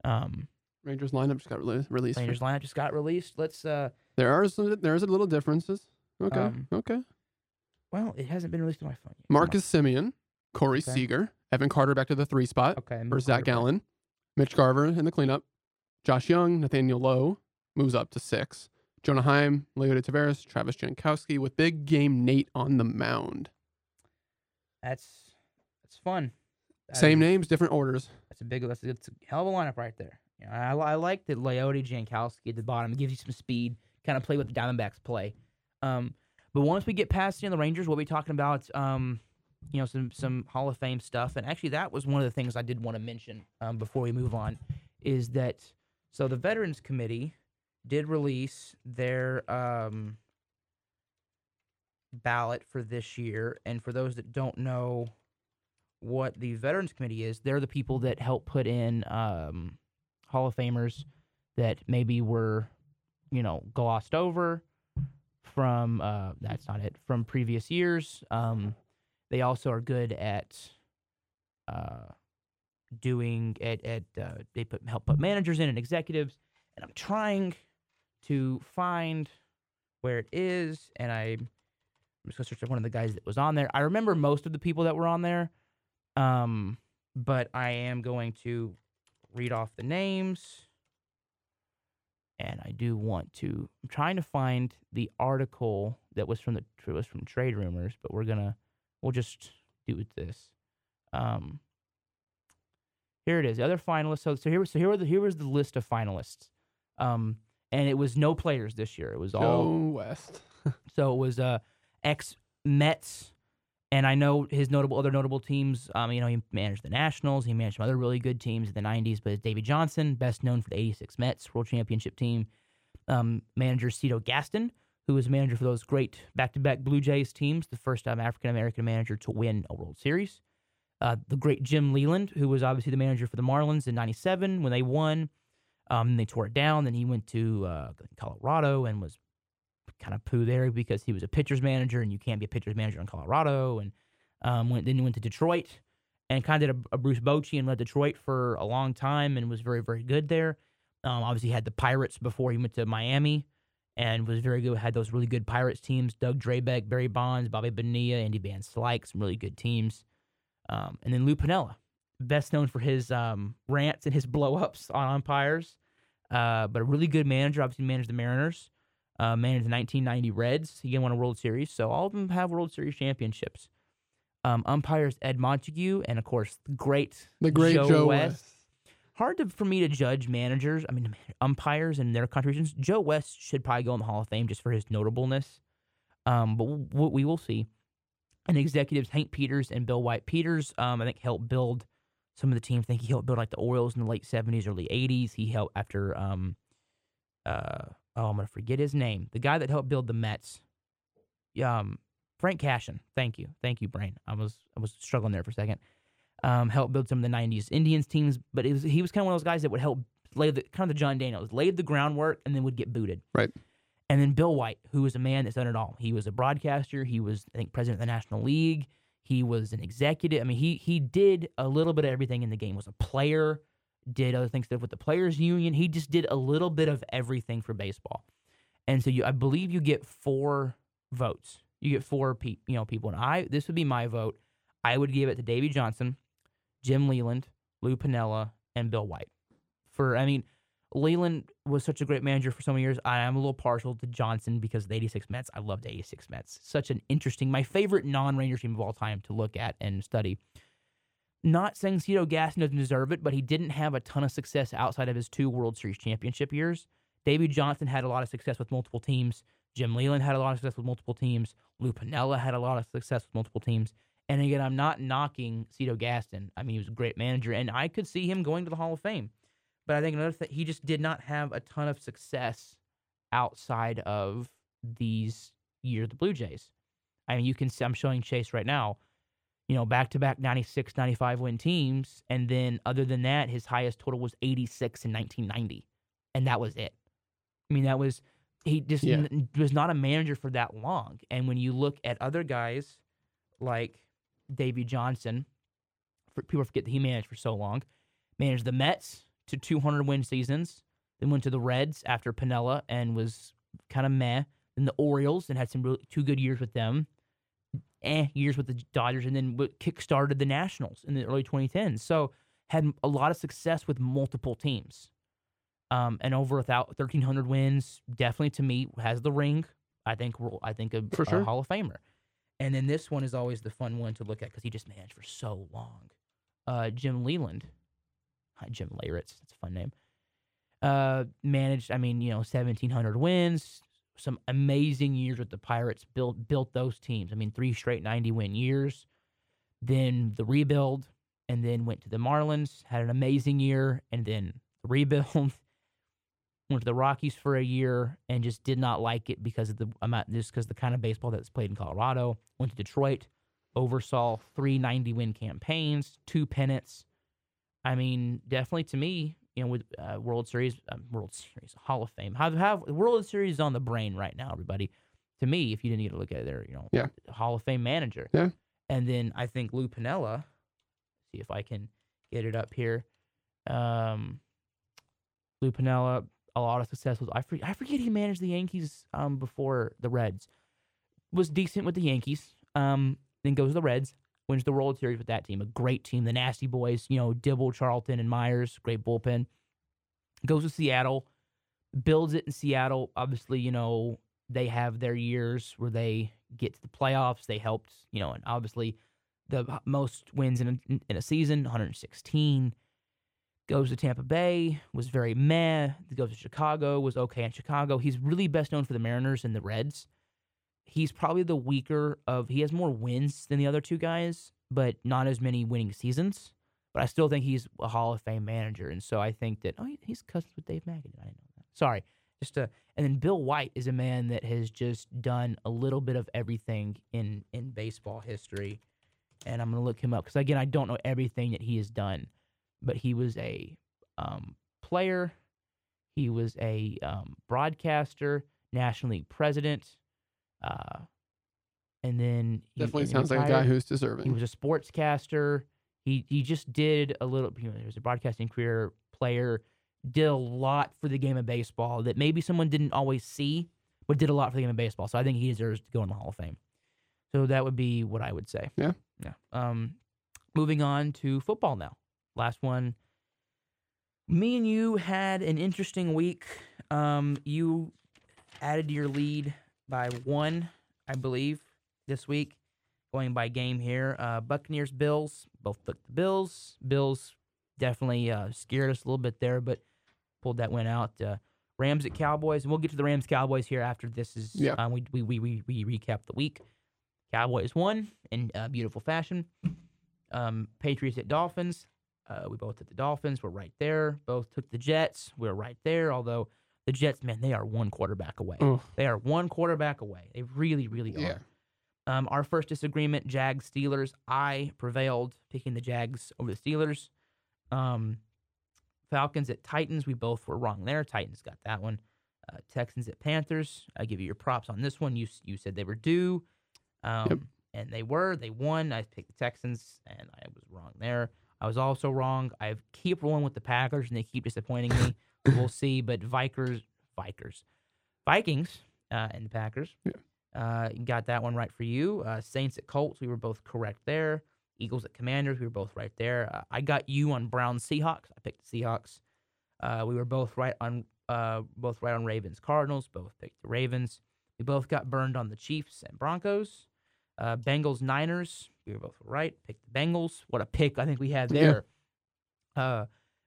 Um, Rangers lineup just got released. released. Rangers lineup just got released. Let's. uh There are some, there's a little differences. Okay, Um, okay. Well, it hasn't been released on my phone yet. Marcus Semien, Corey Okay. Seager, Evan Carter back to the three spot. Okay. for Zach. Gallen, Mitch Garver in the cleanup, Josh Jung, Nathaniel Lowe moves up to six, Jonah Heim, Leody Taveras, Travis Jankowski with big game Nate on the mound. That's that's fun. That Same is- names, different orders. That's a big. That's a, that's a hell of a lineup right there. You know, I, I like that Leody Jankowski at the bottom. It gives you some speed. Kind of play what the Diamondbacks play. Um, but once we get past you know, the Rangers, we'll be talking about um, you know, some some Hall of Fame stuff. And actually, that was one of the things I did want to mention um, before we move on, is that so the Veterans Committee did release their um, ballot for this year. And for those that don't know what the Veterans Committee is, they're the people that help put in um, Hall of Famers that maybe were, you know, glossed over from, uh, that's not it, from previous years. Um, they also are good at uh, doing, at, at uh, they put help put managers in and executives. And I'm trying to find where it is, and I, I'm just gonna search one of the guys that was on there. I remember most of the people that were on there, um, but I am going to read off the names, and I do want to. I'm trying to find the article that was from the it was from Trade Rumors, but we're gonna we'll just do it this. Um, here it is. The other finalists. So so here was so here were the here was the list of finalists. Um, and it was no players this year. It was all Joe West. [LAUGHS] so it was uh, ex Mets, and I know his notable other notable teams. Um, you know, he managed the Nationals. He managed some other really good teams in the '90s. But Davey Johnson, best known for the '86 Mets World Championship team. Um, manager Cito Gaston, who was manager for those great back-to-back Blue Jays teams, the first um, African American manager to win a World Series. Uh, the great Jim Leyland, who was obviously the manager for the Marlins in '97 when they won. Um, they tore it down. Then he went to uh, Colorado and was kind of poo there because he was a pitcher's manager, and you can't be a pitcher's manager in Colorado. And um, went then he went to Detroit and kind of did a, a Bruce Bochy and led Detroit for a long time and was very very good there. Um, obviously had the Pirates before he went to Miami and was very good. Had those really good Pirates teams: Doug Drabek, Barry Bonds, Bobby Bonilla, Andy Van Slyke, some really good teams. Um, and then Lou Piniella, best known for his um, rants and his [LAUGHS] blow-ups on umpires, uh, but a really good manager. Obviously managed the Mariners uh, managed the 1990 Reds. He won a World Series, so all of them have World Series championships. Um, umpires Ed Montague and of course the great The great Joe, Joe, West. West. Hard to, for me to judge managers. I mean umpires and their contributions. Joe West should probably go in the Hall of Fame just for his notableness. Um, but w- we will see. And executives Hank Peters and Bill White Peters, um, I think helped build some of the teams. I think he helped build like the Orioles in the late 70s, early 80s. He helped after um, uh, oh, I'm gonna forget his name. The guy that helped build the Mets. Um, Frank Cashen. Thank you, thank you, Brain. I was I was struggling there for a second. Um, helped build some of the '90s Indians teams, but it was he was kind of one of those guys that would help lay the kind of the Jon Daniels, laid the groundwork, and then would get booted. Right. And then Bill White, who was a man that's done it all. He was a broadcaster. He was, I think, president of the National League. He was an executive. I mean, he he did a little bit of everything in the game. Was a player, did other things with the players' union. He just did a little bit of everything for baseball. And so you, I believe you get four votes. You get four pe- you know people. And I, this would be my vote. I would give it to Davey Johnson, Jim Leyland, Lou Piniella, and Bill White. For I mean, Leyland was such a great manager for so many years. I am a little partial to Johnson because the 86 Mets. I loved 86 Mets. Such an interesting, my favorite non-Ranger team of all time to look at and study. Not saying Cito Gaston doesn't deserve it, but he didn't have a ton of success outside of his two World Series championship years. Davey Johnson had a lot of success with multiple teams. Jim Leyland had a lot of success with multiple teams. Lou Piniella had a lot of success with multiple teams. And again, I'm not knocking Cito Gaston. I mean, he was a great manager, and I could see him going to the Hall of Fame. But I think another thing, he just did not have a ton of success outside of these years, the Blue Jays. I mean, you can see, I'm showing Chase right now, you know, back to back 96, 95 win teams. And then other than that, his highest total was 86 in 1990. And that was it. I mean, that was, he just Yeah. n- was not a manager for that long. And when you look at other guys like Davey Johnson, for, people forget that he managed for so long, managed the Mets to 200 win seasons, then went to the Reds after Piniella and was kind of meh. Then the Orioles and had some really, two good years with them, eh, years with the Dodgers, and then kick-started the Nationals in the early 2010s. So had a lot of success with multiple teams. Um, and over without 1,300 wins, definitely to me has the ring. I think we're- I think a, For a. Hall of Famer. And then this one is always the fun one to look at because he just managed for so long. Uh, Jim Leyland, Hi, Jim Leyritz, that's a fun name. Uh, managed, I mean, you know, 1,700 wins, some amazing years with the Pirates. Built built those teams. I mean, three straight 90 win years. Then the rebuild, and then went to the Marlins. Had an amazing year, and then the rebuild. [LAUGHS] Went to the Rockies for a year and just did not like it because of the amount, just because the kind of baseball that's played in Colorado. Went to Detroit, oversaw three 90 win campaigns, two pennants. I mean, definitely to me, you know, with uh, World Series, um, World Series, Hall of Fame, have have World Series is on the brain right now, everybody. To me, if you didn't get to look at their, you know, Yeah. Hall of Fame manager. Yeah. And then I think Lou Piniella. See if I can get it up here. Um, Lou Piniella, a lot of success with. I forget, I forget he managed the Yankees um before the Reds. Was decent with the Yankees. Um, then goes to the Reds wins the World Series with that team. A great team. The Nasty Boys, you know, Dibble, Charlton, and Myers, great bullpen. Goes to Seattle, builds it in Seattle. Obviously, you know, they have their years where they get to the playoffs. They helped, you know, and obviously the most wins in a, in a season, 116. Goes to Tampa Bay, was very meh. Goes to Chicago, was okay in Chicago. He's really best known for the Mariners and the Reds he's probably the weaker of he has more wins than the other two guys, but not as many winning seasons. But I still think he's a Hall of Fame manager, and so I think that oh, he's cousins with Dave McAdoo. I didn't know that. Sorry, just uh, and then Bill White is a man that has just done a little bit of everything in in baseball history, and I'm gonna look him up because again I don't know everything that he has done, but he was a um, player, he was a um, broadcaster, National League president. Uh, and then he, Definitely sounds like a guy who's deserving. He was a sportscaster. He he just did a little. You know, he was a broadcasting career player. Did a lot for the game of baseball that maybe someone didn't always see, but did a lot for the game of baseball. So I think he deserves to go in the Hall of Fame. So that would be what I would say. Yeah. Yeah. Um, moving on to football now. Last one. Me and you had an interesting week. Um, you added to your lead by one, I believe, this week. Going by game here. Uh, Buccaneers, Bills, both took the Bills. Bills definitely uh, scared us a little bit there, but pulled that win out. Uh, Rams at Cowboys, and we'll get to the Rams Cowboys here after this is. Yeah. Um, we, we, we, we, we recap the week. Cowboys won in uh, beautiful fashion. Um, Patriots at Dolphins. Uh, we both took the Dolphins. We're right there. Both took the Jets. We're right there. Although the Jets, man, they are one quarterback away. Oh, They are one quarterback away. They really, really yeah. are. Um, our first disagreement, Jags Steelers. I prevailed, picking the Jags over the Steelers. Um, Falcons at Titans. We both were wrong there. Titans got that one. Uh, Texans at Panthers. I give you your props on this one. You you said they were due, um, and they were. They won. I picked the Texans, and I was wrong there. I was also wrong. I keep rolling with the Packers, and they keep disappointing me. [LAUGHS] we'll see. But Vikers, Vikers, Vikings, uh, and the Packers. Yeah. Uh, got that one right for you. Uh, Saints at Colts. We were both correct there. Eagles at Commanders. We were both right there. Uh, I got you on Brown Seahawks. I picked the Seahawks. Uh, we were both right on uh, both right on Ravens Cardinals. Both picked the Ravens. We both got burned on the Chiefs and Broncos. Uh, Bengals Niners. We were both right. Picked the Bengals. What a pick I think we had Yeah. there. Uh,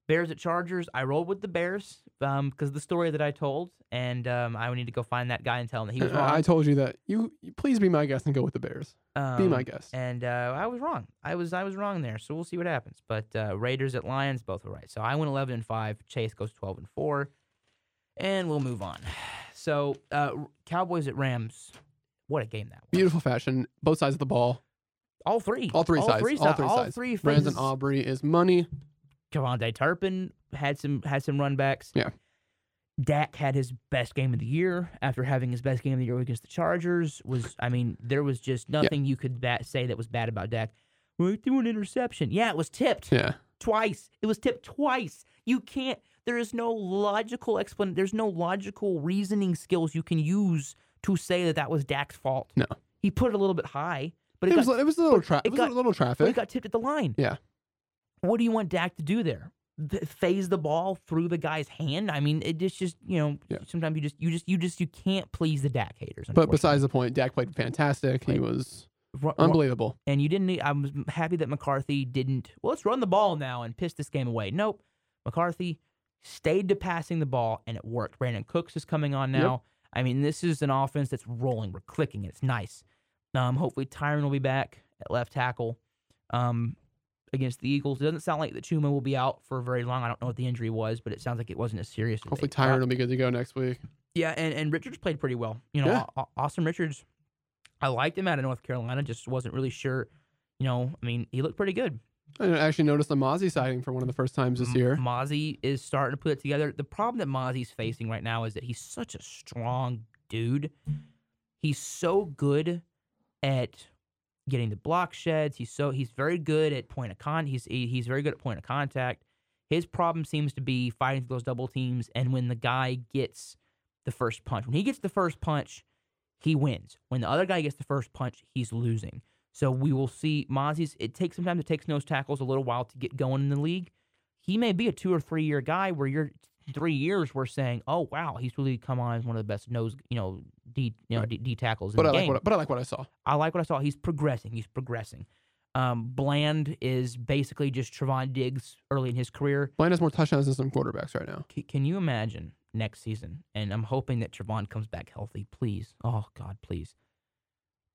Bears at Chargers. I rolled with the Bears um, because of the story that I told, and um, I would need to go find that guy and tell him that he was [LAUGHS] wrong. I told you that. You, please be my guest and go with the Bears. be my Um, guest. and uh, I was wrong. I was I was wrong there. So we'll see what happens. But uh, Raiders at Lions, both were right. So I went eleven and five. Chase goes twelve and four, and we'll move on. [SIGHS] So uh, Cowboys at Rams. What a game that was! Beautiful fashion. Both sides of the ball. All three. All three all sides. Three all three all sides. three Brandon phases. Aubrey is money. KaVontae Turpin had some had some runbacks. Yeah. Dak had his best game of the year after having his best game of the year against the Chargers. Was I mean, there was just nothing you could bat, say that was bad about Dak. Well, he threw an interception. Yeah, it was tipped Yeah. twice. It was tipped twice. You can't. There is no logical explanation. There's no logical reasoning skills you can use to say that that was Dak's fault. No. he put it a little bit high, but it, It, was, it was a little, tra- it it was got- a little traffic. it got tipped at the line. Yeah. What do you want Dak to do there? Th- phase the ball through the guy's hand? I mean, it just, just you know, Yeah. sometimes you just, you just, you just, you can't please the Dak haters. but besides the point, Dak played fantastic. He was unfortunately. Ru- ru- unbelievable. and you didn't. need- I was happy that McCarthy didn't. Well, let's run the ball now and piss this game away. Nope. McCarthy stayed to passing the ball, and it worked. Brandin Cooks is coming on Yep. now. I mean, this is an offense that's rolling. We're clicking. It's nice. Um, hopefully Tyron will be back at left tackle. Um, against the Eagles, it doesn't sound like the Chuma will be out for very long. I don't know what the injury was, but it sounds like it wasn't as serious. as Hopefully. Tyron will be good to go next week. Yeah, and, and Richards played pretty well. You know, Yeah. Au- Au- Asim Richards, I liked him out of North Carolina. Just wasn't really sure. You know, I mean, he looked pretty good. I actually noticed the Mazi sighting for one of the first times this year. Mazi is starting to put it together. The problem that Mazi's facing right now is that he's such a strong dude. He's so good at getting the block sheds. He's so he's very good at point of con. He's he's very good at point of contact. His problem seems to be fighting through those double teams, and when the guy gets the first punch, when he gets the first punch, he wins. When the other guy gets the first punch, he's losing. So we will see Mazi's. It takes sometimes it takes nose tackles a little while to get going in the league. He may be a two or three year guy where you're three years we're saying, oh wow, he's really come on as one of the best nose you know D you know Right. D, D tackles in But the I like game. what I- but I like what I saw. I like what I saw. He's progressing. He's progressing. Um, Bland is basically just Trevon Diggs early in his career. Bland has more touchdowns than some quarterbacks right now. C- can you imagine next season? And I'm hoping that Trevon comes back healthy. Please, oh God, please.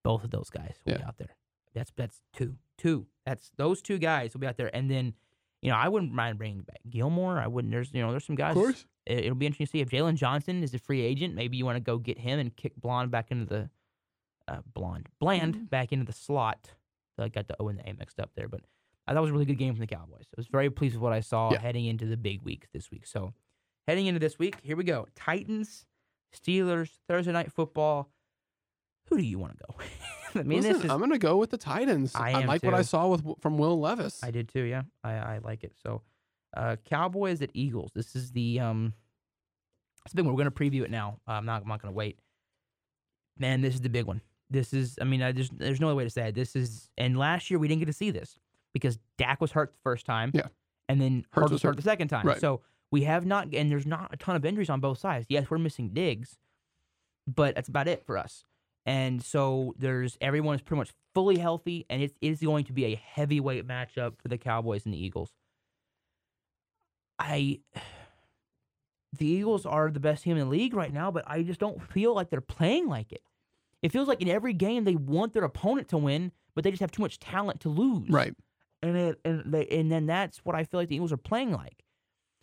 Both of those guys will be out there. That's that's two, two. That's those two guys will be out there. And then, you know, I wouldn't mind bringing back Gilmore. I wouldn't. There's you know, there's some guys. Of course. It, will be interesting to see if Jaylon Johnson is a free agent. Maybe you want to go get him and kick Blonde back into the uh, Blonde Bland Mm-hmm. back into the slot. I got the O and the A mixed up there, but I thought it was a really good game from the Cowboys. I was very pleased with what I saw Yeah. heading into the big week this week. So heading into this week, here we go: Titans, Steelers, Thursday night football. Who do you want to go? [LAUGHS] I mean, Listen, this is I'm gonna go with the Titans. I I, like what I saw with from Will Levis. I did too. Yeah, I, I like it. So, uh, Cowboys at Eagles. This is the um, it's a big one. We're gonna preview it now. Uh, I'm not. I'm not gonna wait. Man, this is the big one. This is. I mean, I just there's no other way to say it. This is. And last year we didn't get to see this because Dak was hurt the first time. Yeah. And then Hurts was hurt hurt. the second time. Right. So we have not. And there's not a ton of injuries on both sides. Yes, we're missing Diggs, but that's about it for us. And so there's everyone is pretty much fully healthy, and it is going to be a heavyweight matchup for the Cowboys and the Eagles. I, [SIGHS] the Eagles are the best team in the league right now, but I just don't feel like they're playing like it. It feels like in every game they want their opponent to win, but they just have too much talent to lose. right. And it, and they, and then that's what I feel like the Eagles are playing like.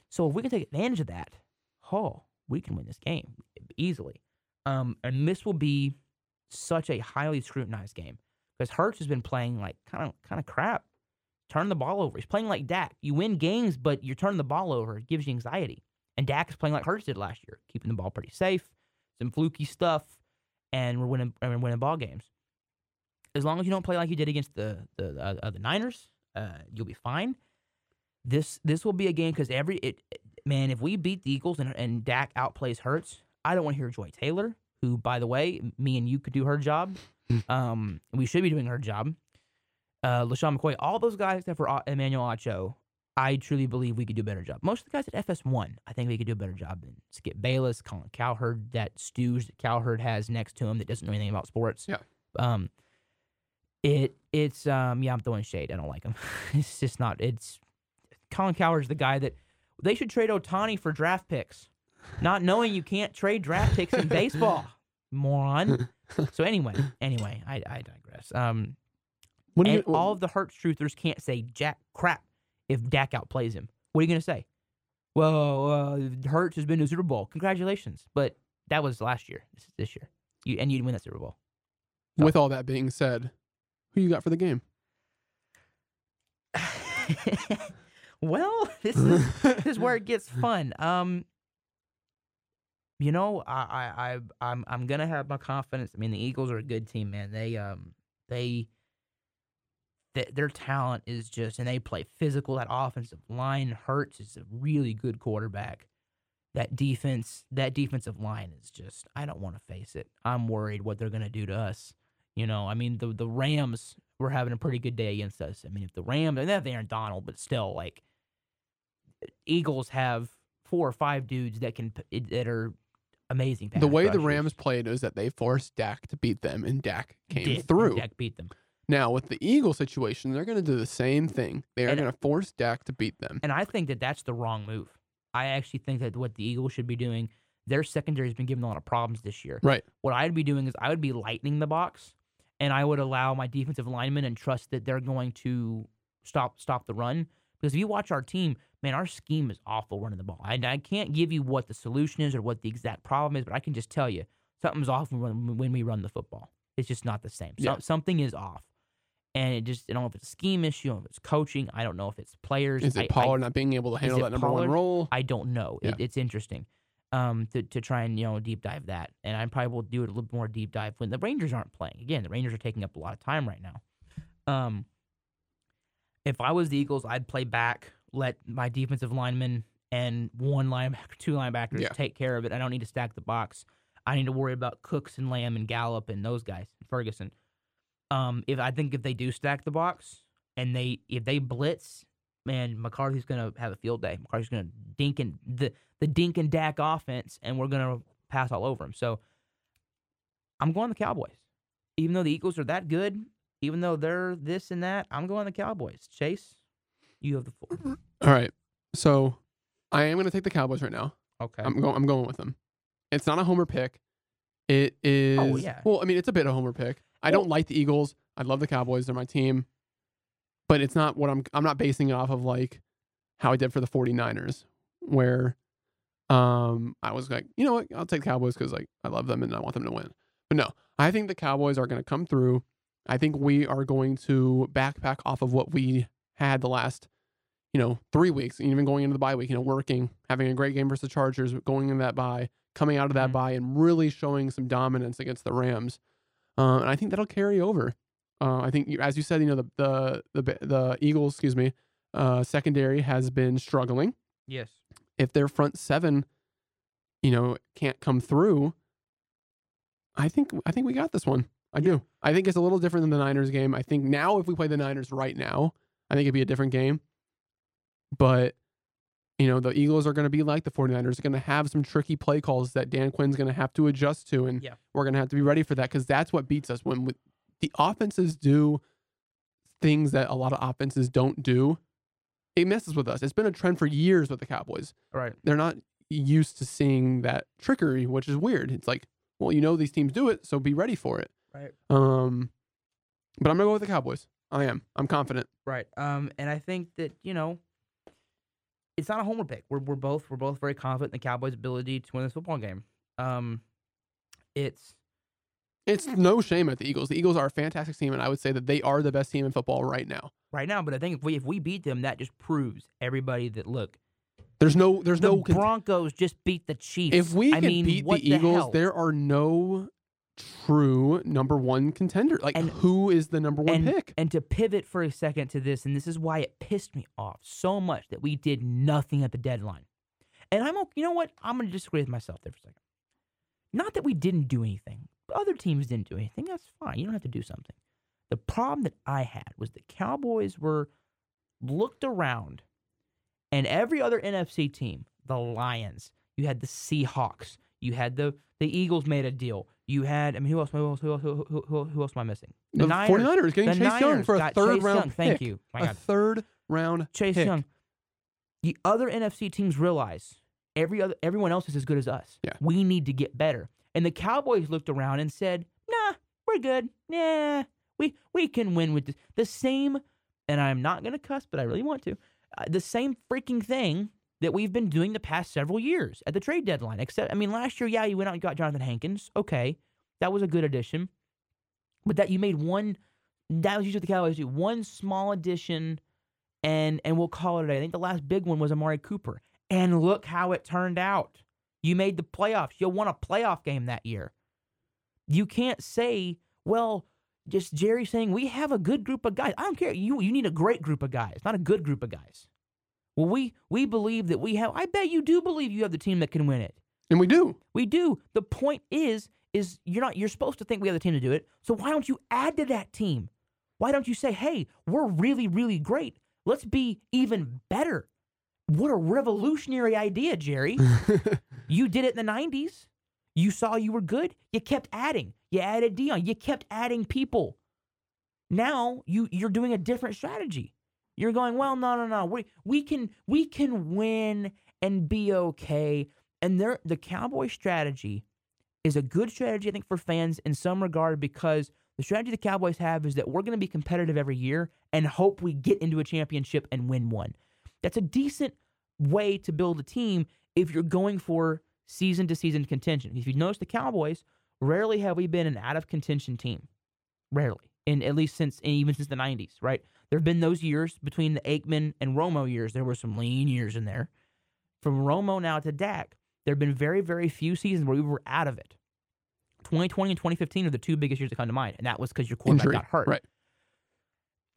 So if we can take advantage of that, oh, we can win this game easily. Um, and this will be such a highly scrutinized game because Hurts has been playing like kind of kind of crap. Turn the ball over. He's playing like Dak. You win games, but you're turning the ball over. It gives you anxiety. And Dak is playing like Hurts did last year, keeping the ball pretty safe, some fluky stuff, and we're winning and we're winning ball games. As long as you don't play like you did against the the uh, the Niners, uh, you'll be fine. This this will be a game because every it, it- man, if we beat the Eagles and and Dak outplays Hurts, I don't want to hear Joy Taylor, who by the way, me and you could do her job. [LAUGHS] um, we should be doing her job. Uh, LeSean McCoy, all those guys except for uh, Emmanuel Acho, I truly believe we could do a better job. Most of the guys at FS1, I think we could do a better job than Skip Bayless, Colin Cowherd, that stooge that Cowherd has next to him that doesn't know anything about sports. Yeah. Um, it it's um yeah I'm throwing shade. I don't like him. [LAUGHS] it's just not. It's Colin Cowherd's the guy that they should trade Ohtani for draft picks, not knowing you can't trade draft picks in [LAUGHS] baseball, moron. [LAUGHS] so anyway, anyway, I, I digress. Um, What do and you? all of the Hurts truthers can't say jack crap if Dak outplays him. What are you gonna say? Well, uh, Hurts has been to Super Bowl. Congratulations, but that was last year. This is this year. You and you didn't win that Super Bowl. with all that being said, who you got for the game? [LAUGHS] well, [LAUGHS] this is this is where it gets [LAUGHS] fun. Um, you know, I, I, I, I'm, I'm gonna have my confidence. I mean, the Eagles are a good team, man. They, um, they, th- their talent is just, and they play physical. That offensive line hurts. Is a really good quarterback. That defense, that defensive line is just. I don't want to face it. I'm worried what they're gonna do to us. You know, I mean, the the Rams were having a pretty good day against us. I mean, if the Rams, and they have Aaron Donald, but still, like, Eagles have four or five dudes that can that are amazing. the way the. Rams played is that they forced Dak to beat them, and Dak came Did, through. Dak beat them, Now with the Eagle situation, they're going to do the same thing. They are And- going to force Dak to beat them. and I think that that's the wrong move. I actually think that what the Eagles should be doing, their secondary has been given a lot of problems this year. Right. What I'd be doing is I would be lightening the box, and I would allow my defensive linemen and trust that they're going to stop stop the run. Because if you watch our team, man, our scheme is awful running the ball. And I can't give you what the solution is or what the exact problem is, but I can just tell you something's off when we run, when we run the football. It's just not the same. So, Yeah. Something is off. And it just, I don't know if it's a scheme issue, I don't know if it's coaching, I don't know if it's players. Is it I- Pollard not being able to handle that number one role? I don't know. Yeah. It, it's interesting um, to to try and you know deep dive that, and I probably will do it a little more deep dive when the Rangers aren't playing. Again, the Rangers are taking up a lot of time right now. Um, if I was the Eagles, I'd play back, let my defensive linemen and one linebacker, two linebackers Yeah. take care of it. I don't need to stack the box. I need to worry about Cooks and Lamb and Gallup and those guys, Ferguson. Um, if I think if they do stack the box and they if they blitz, man, McCarthy's gonna have a field day. McCarthy's gonna dink and the the dink and Dak offense, and we're gonna pass all over him. So I'm going the Cowboys, even though the Eagles are that good. Even though they're this and that, I'm going the Cowboys. Chase, you have the floor. All right. So I am going to take the Cowboys right now. Okay. I'm going. I'm going with them. It's not a homer pick. It is. Oh, yeah. Well, I mean, it's a bit of a homer pick. I don't like the Eagles. I love the Cowboys. They're my team. But it's not what I'm. I'm not basing it off of like how I did for the 49ers, where um I was like, you know what, I'll take the Cowboys because like I love them and I want them to win. But no, I think the Cowboys are going to come through. I think we are going to backpack off of what we had the last you know, three weeks, even going into the bye week, you know, working, having a great game versus the Chargers, going in that bye, coming out of that Mhm. bye, and really showing some dominance against the Rams. Uh, and I think that'll carry over. Uh, I think, as you said, you know, the the the the Eagles, excuse me, uh, secondary has been struggling. yes. If their front seven, you know, can't come through, I think I think we got this one. I do. I think it's a little different than the Niners game. I think now, if we play the Niners right now, I think it'd be a different game. But, you know, the Eagles are going to be like the 49ers, are going to have some tricky play calls that Dan Quinn's going to have to adjust to. And Yeah. we're going to have to be ready for that because that's what beats us. When we, the offenses do things that a lot of offenses don't do, it messes with us. It's been a trend for years with the Cowboys. Right. They're not used to seeing that trickery, which is weird. It's like, well, you know, these teams do it, so be ready for it. Right. Um, but I'm gonna go with the Cowboys. I am. I'm confident. Right. Um, and I think that you know, it's not a homer pick. We're we're both we're both very confident in the Cowboys' ability to win this football game. Um, it's It's no shame at the Eagles. The Eagles are a fantastic team, and I would say that they are the best team in football right now. right now, but I think if we if we beat them, that just proves everybody that look There's no. There's the no. Broncos just beat the Chiefs. if we I can mean, beat what the Eagles, hell? there are no true number one contender. Like, And- who is the number one and, pick? And to pivot for a second to this, and this is why it pissed me off so much that we did nothing at the deadline. And I'm okay. You know what? I'm going to disagree with myself there for a second. Not that we didn't do anything. Other teams didn't do anything. That's fine. You don't have to do something. The problem that I had was the Cowboys were looked around, and every other NFC team, the Lions, you had the Seahawks, you had the the Eagles made a deal. You had, I mean, who else? Who else? Who else? Who, who, who, who else am I missing? The, 49ers getting the Chase Young for a third Chase round Young. pick. Thank you. My a God. third round Chase pick. Young. The other NFC teams realize every other everyone else is as good as us. Yeah. We need to get better. And the Cowboys looked around and said, "Nah, we're good. Nah, we we can win with this." The same, and I'm not gonna cuss, but I really want to. Uh, the same freaking thing that we've been doing the past several years at the trade deadline. Except, I mean, last year, yeah, you went out and got Johnathan Hankins. Okay, that was a good addition. But that you made one. That was usually the Cowboys do. One small addition and and we'll call it a day. I think the last big one was Amari Cooper. And look how it turned out. You made the playoffs. You won a playoff game that year. You can't say, well, just Jerry saying we have a good group of guys. I don't care. You you need a great group of guys, not a good group of guys. Well, we we believe that we have. I bet you do believe you have the team that can win it. And we do. We do. The point is, is you're not. You're supposed to think we have the team to do it. So why don't you add to that team? Why don't you say, hey, we're really, really great. Let's be even better. What a revolutionary idea, Jerry. [LAUGHS] you did it in the 90s. You saw you were good. You kept adding. You added Deion. You kept adding people. Now you you're doing a different strategy. You're going, well, no, no, no. We we can we can win and be okay. And there the Cowboy strategy is a good strategy, I think, for fans in some regard because the strategy the Cowboys have is that we're going to be competitive every year and hope we get into a championship and win one. That's a decent way to build a team if you're going for season to season contention. If you notice the Cowboys, rarely have we been an out of contention team. Rarely. And at least since even since the 90s, right? There have been those years between the Aikman and Romo years. There were some lean years in there. From Romo now to Dak, there have been very, very few seasons where we were out of it. 2020 and 2015 are the two biggest years that come to mind, and that was because your quarterback Injury. got hurt. Right.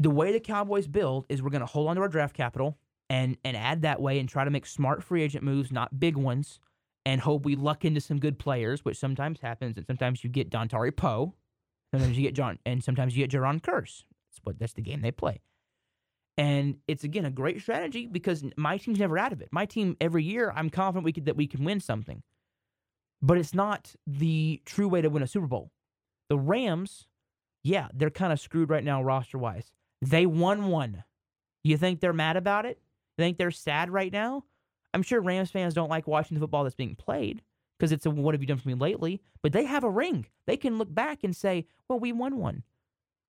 The way the Cowboys build is we're going to hold on to our draft capital and and add that way and try to make smart free agent moves, not big ones, and hope we luck into some good players, which sometimes happens, and sometimes you get Dontari Poe, sometimes you get John, and sometimes you get Jayron Kearse. That's what that's the game they play. And it's again a great strategy because my team's never out of it. My team every year, I'm confident we could that we can win something. But it's not the true way to win a Super Bowl. The Rams, yeah, they're kind of screwed right now roster wise. They won one. You think they're mad about it? You think they're sad right now? I'm sure Rams fans don't like watching the football that's being played because it's a what have you done for me lately? But they have a ring. They can look back and say, well, we won one.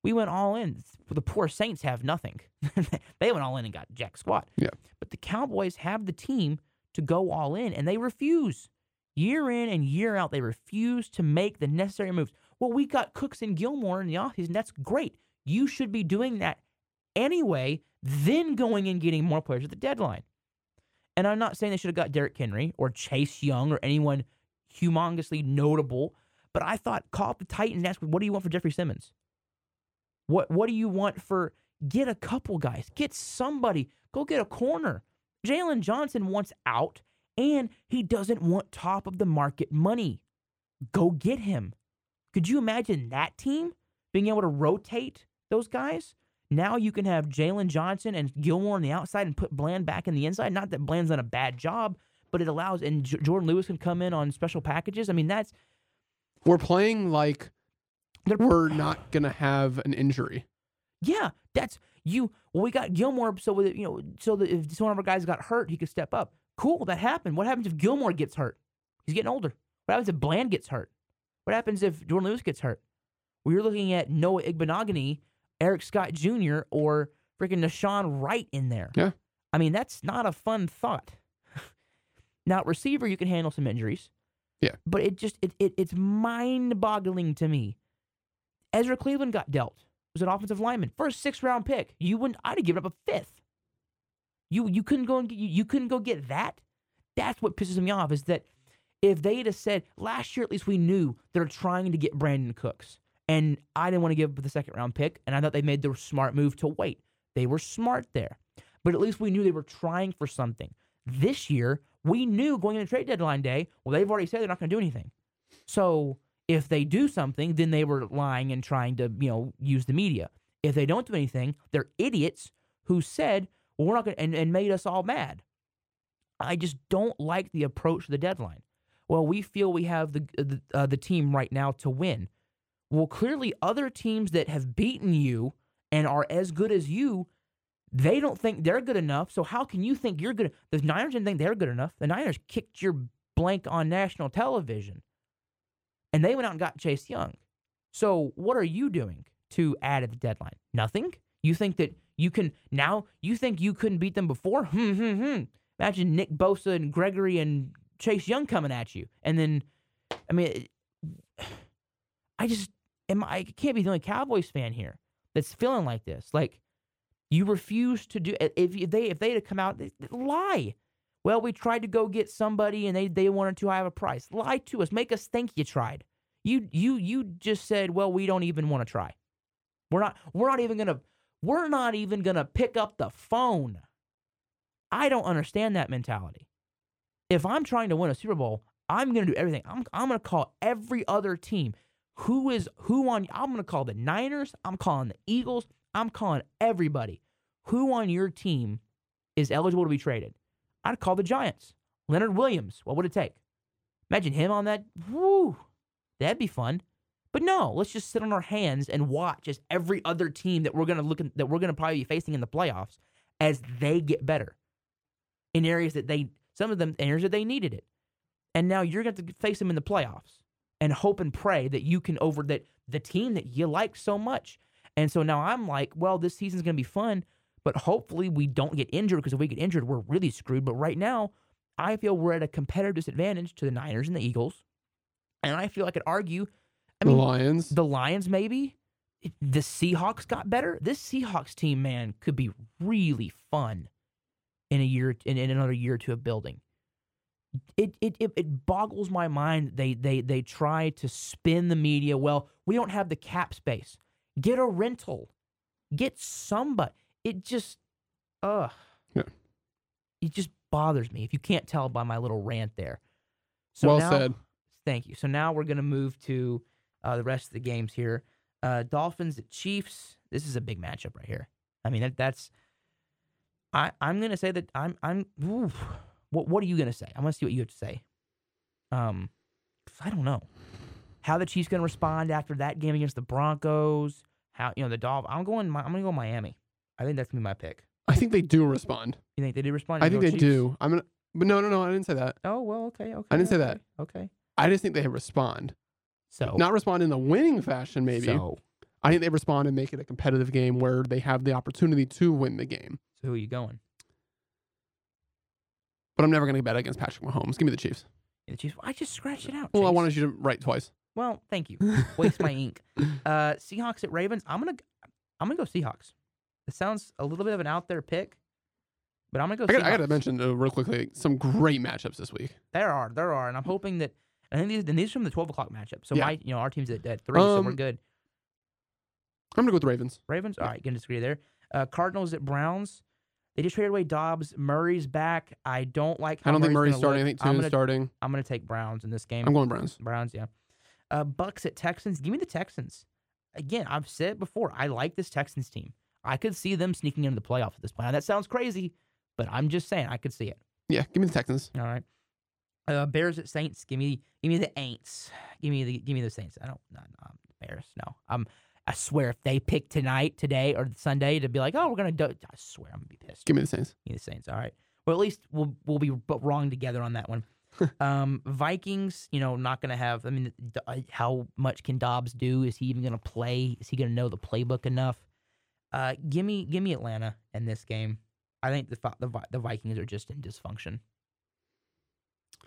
We went all in. The poor Saints have nothing. [LAUGHS] they went all in and got jack squat. Yeah. But the Cowboys have the team to go all in, and they refuse. Year in and year out, they refuse to make the necessary moves. Well, we got Cooks and Gilmore in the offseason. That's great. You should be doing that anyway, then going and getting more players at the deadline. And I'm not saying they should have got Derrick Henry or Chase Young or anyone humongously notable, but I thought call up the Titans and ask, what do you want for Jeffrey Simmons? What what do you want for get a couple guys? Get somebody. Go get a corner. Jaylon Johnson wants out and he doesn't want top of the market money. Go get him. Could you imagine that team being able to rotate those guys? Now you can have Jaylon Johnson and Gilmore on the outside and put Bland back in the inside. Not that Bland's done a bad job, but it allows, and J- Jourdan Lewis can come in on special packages. I mean, that's We're playing like they're we're not gonna have an injury. Yeah, that's you. Well, we got Gilmore, so that, you know, so that if one of our guys got hurt, he could step up. Cool, that happened. What happens if Gilmore gets hurt? He's getting older. What happens if Bland gets hurt? What happens if Jourdan Lewis gets hurt? We are looking at Noah Igbinoghene, Eric Scott Jr., or freaking Nahshon Wright in there. Yeah. I mean, that's not a fun thought. [LAUGHS] now, receiver, you can handle some injuries. Yeah. But it just it, it it's mind boggling to me. Ezra Cleveland got dealt. Was an offensive lineman. First six round pick. You wouldn't I'd have given up a fifth. You you couldn't go and get you, you couldn't go get that. That's what pisses me off is that if they had said last year at least we knew they're trying to get Brandin Cooks. And I didn't want to give up the second round pick, and I thought they made the smart move to wait. They were smart there. But at least we knew they were trying for something. This year, we knew going into trade deadline day, well, they've already said they're not going to do anything. So If they do something, then they were lying and trying to, you know, use the media. If they don't do anything, they're idiots who said, well, we're not going to, and, and made us all mad. I just don't like the approach to the deadline. Well, we feel we have the the, uh, the team right now to win. Well, clearly, other teams that have beaten you and are as good as you, they don't think they're good enough. So how can you think you're good? The Niners didn't think they're good enough. The Niners kicked your blank on national television, and they went out and got Chase Young. So what are you doing to add at the deadline? Nothing. You think that you can now? You think you couldn't beat them before? [LAUGHS] Hmm hmm hmm. Imagine Nick Bosa and Gregory and Chase Young coming at you, and then, I mean, [SIGHS] I just am. I can't be the only Cowboys fan here that's feeling like this. Like you refuse to do. If they if they had to come out, lie. Well, we tried to go get somebody, and they they wanted too high of a price. Lie to us. Make us think you tried. You you you just said, well, we don't even want to try. We're not. We're not even gonna. We're not even gonna pick up the phone. I don't understand that mentality. If I'm trying to win a Super Bowl, I'm to do everything. I'm, I'm to call every other team who is who on. I'm to call the Niners. I'm calling the Eagles. I'm calling everybody. Who on your team is eligible to be traded? I'd call the Giants. Leonard Williams. What would it take? Imagine him on that. Woo, that'd be fun. But no, let's just sit on our hands and watch as every other team that we're gonna look at, that we're gonna probably be facing in the playoffs as they get better in areas that they some of them areas that they needed it. And now you're gonna to face them in the playoffs and hope and pray that you can over that the team that you like so much. And so now I'm like, well, this season's to be fun, but hopefully we don't get injured because if we get injured, we're really screwed. But right now, I feel we're at a competitive disadvantage to the Niners and the Eagles. And I feel I could argue, I mean, the Lions, the Lions maybe. The Seahawks got better. This Seahawks team, man, could be really fun in a year in, in another year or two of building. It, it it it boggles my mind. They they they try to spin the media. Well, we don't have the cap space. Get a rental. Get somebody. It just, ugh. Yeah. It just bothers me if you can't tell by my little rant there. So well now, said. Thank you. So now we're gonna move to uh, the rest of the games here. Uh, Dolphins at Chiefs. This is a big matchup right here. I mean that that's I, I'm gonna say that I'm I'm. What What are you gonna say? I want to see what you have to say. Um, I don't know how the Chiefs gonna respond after that game against the Broncos. How you know the Dolphins? I'm going. I'm gonna go Miami. I think that's gonna be my pick. I think they do respond. You think they do respond? I think they Chiefs? do. I'm gonna, but no, no, no. I didn't say that. Oh well, okay, okay. I didn't say okay, that. Okay. I just think they respond. So Not respond in the winning fashion, maybe. So, I think they respond and make it a competitive game where they have the opportunity to win the game. so who are you going? But I'm never going to bet against Patrick Mahomes. Give me the Chiefs. The Chiefs. I just scratched it out. Well, I wanted you to write twice. Well, thank you. [LAUGHS] Waste my ink. Uh, Seahawks at Ravens. I'm gonna I'm gonna go Seahawks. It sounds a little bit of an out there pick, but I'm gonna go. I got, I got to mention uh, real quickly some great matchups this week. There are, there are, and I'm hoping that. I think these, and these are from the 12 o'clock matchup. So Yeah. my, you know, our team's at, at three, so we're Um, good. I'm going to go with the Ravens. Ravens. All right, gonna disagree there. Uh, Cardinals at Browns. They just traded away Dobbs. Murray's back. I don't like. How I don't think Murray's gonna starting. I look. think I'm Tune's gonna, starting. I'm gonna take Browns in this game. I'm going Browns. Browns, yeah. Uh, Bucks at Texans. Give me the Texans. Again, I've said it before. I like this Texans team. I could see them sneaking into the playoffs at this point. Now, that sounds crazy, but I'm just saying I could see it. Yeah, give me the Texans. All right. Uh, Bears at Saints. Give me, give me the Aints. Give me the, give me the Saints. I don't, no, no, Bears. No, um, I swear if they pick tonight, today, or Sunday to be like, oh, we're gonna do, I swear I'm gonna be pissed. Give me the Saints. Give me the Saints. All right. Well, at least we'll we'll be wrong together on that one. [LAUGHS] um, Vikings, you know, not going to have. I mean, uh, how much can Dobbs do? Is he even going to play? Is he going to know the playbook enough? Uh, give me give me Atlanta in this game. I think the the, the Vikings are just in dysfunction.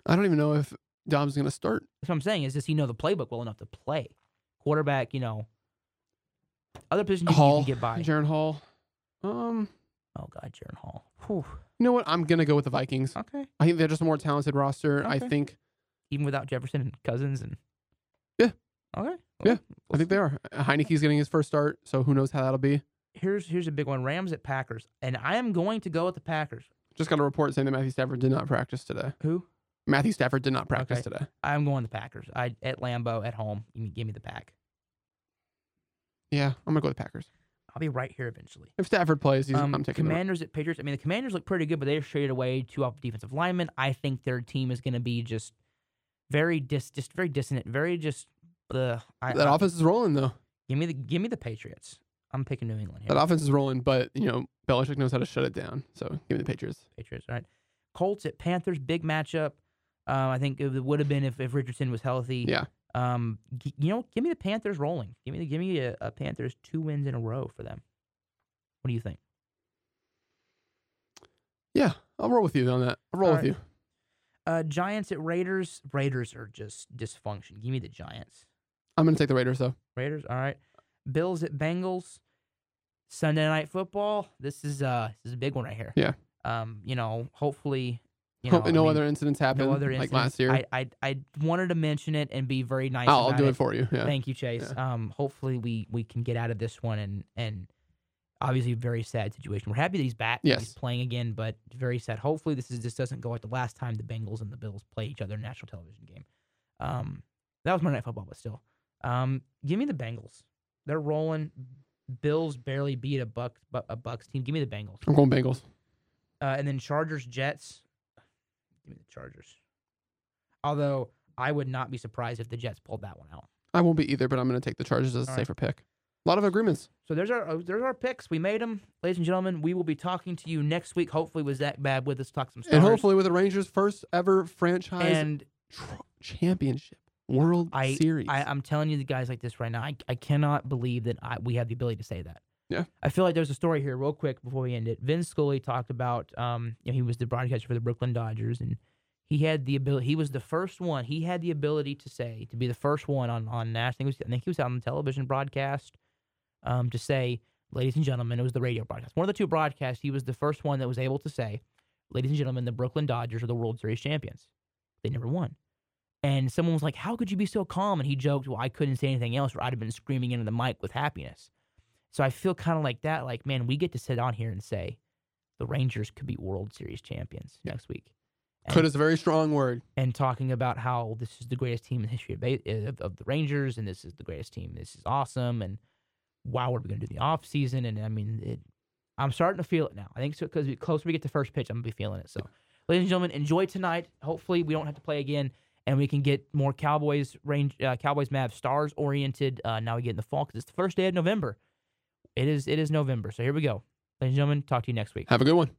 I don't even know if Dom's going to start. That's what I'm saying. Is does he know the playbook well enough to play quarterback? You know, other positions you can get by. Jaren Hall. Um, Oh God, Jaren Hall. Whew. you know what? I'm going to go with the Vikings. Okay. I think they're just a more talented roster. I think Even without Jefferson and Cousins and. Yeah. Okay. Yeah, Well, I think they are. Heineke's getting his first start, so who knows how that'll be. Here's here's a big one: Rams at Packers, and I am going to go with the Packers. Just got a report saying that Matthew Stafford did not practice today. Who? Matthew Stafford did not practice Okay. today. I'm going the Packers. I at Lambeau at home. Give me, give me the pack. Yeah, I'm gonna go with the Packers. I'll be right here eventually. If Stafford plays, he's, Um, I'm taking the Commanders at Patriots. I mean, the Commanders look pretty good, but they've traded away two off defensive linemen. I think their team is going to be just very dis, just very dissonant, very just. Uh, I, that I- offense is rolling though. Give me the give me the Patriots. I'm picking New England here. That offense is rolling, but you know Belichick knows how to shut it down. So give me the Patriots. Patriots. All right. Colts at Panthers. Big matchup. Um, I think it would have been if, if Richardson was healthy. Yeah. Um, g- you know, give me the Panthers rolling. Give me the give me a, a Panthers two wins in a row for them. What do you think? Yeah, I'll roll with you on that. I'll roll All with right. you. Uh, Giants at Raiders. Raiders are just dysfunction. Give me the Giants. I'm gonna take the Raiders though. Raiders. All right. Bills at Bengals. Sunday night football. This is uh this is a big one right here. Yeah. Um, you know, hopefully, you Hope know, I no mean, other incidents happen no other incidents. like last year. I, I I wanted to mention it and be very nice. I'll, I'll do it. it for you. Yeah. Thank you, Chase. Um, hopefully we we can get out of this one and and obviously a very sad situation. We're happy that he's back. that He's Yes. playing again, but very sad. Hopefully this is this doesn't go like the last time the Bengals and the Bills play each other in a national television game. Um, that was Monday Night Football, but still. Um, give me the Bengals. They're rolling. Bills barely beat a Bucs a Bucs team. Give me the Bengals. I'm going Bengals. Uh, and then Chargers Jets. Give me the Chargers. Although I would not be surprised if the Jets pulled that one out. I won't be either, but I'm gonna take the Chargers as a All right. safer pick. A lot of agreements. So there's our uh, there's our picks. We made them, ladies and gentlemen. We will be talking to you next week. Hopefully, with Zach Bad with us, talk some stars. And hopefully with the Rangers' first ever franchise and tr- championship World I, Series. I I'm telling you, the guys like this right now. I I cannot believe that I, we have the ability to say that. Yeah. I feel like there's a story here, real quick, before we end it. Vin Scully talked about, um, you know, he was the broadcaster for the Brooklyn Dodgers, and he had the ability. He was the first one. He had the ability to say, to be the first one on on national. I think he was out on the television broadcast, um, to say, ladies and gentlemen, it was the radio broadcast. One of the two broadcasts. He was the first one that was able to say, ladies and gentlemen, the Brooklyn Dodgers are the World Series champions. They never won. And someone was like, How could you be so calm? And he joked, Well, I couldn't say anything else, or I'd have been screaming into the mic with happiness. So I feel kind of like that. Like, man, we get to sit on here and say the Rangers could be World Series champions Yeah. next week. Could is a very strong word. And talking about how this is the greatest team in the history of, of, of the Rangers, and this is the greatest team. This is awesome. And wow, what are we going to do in the off season? And I mean, it, I'm starting to feel it now. I think so because the closer we get to first pitch, I'm going to be feeling it. So, ladies and gentlemen, enjoy tonight. Hopefully, we don't have to play again, and we can get more Cowboys range, uh, Cowboys Mavs stars oriented. Uh, now we get in the fall because it's the first day of November. It is it is November. So here we go, ladies and gentlemen. Talk to you next week. Have a good one.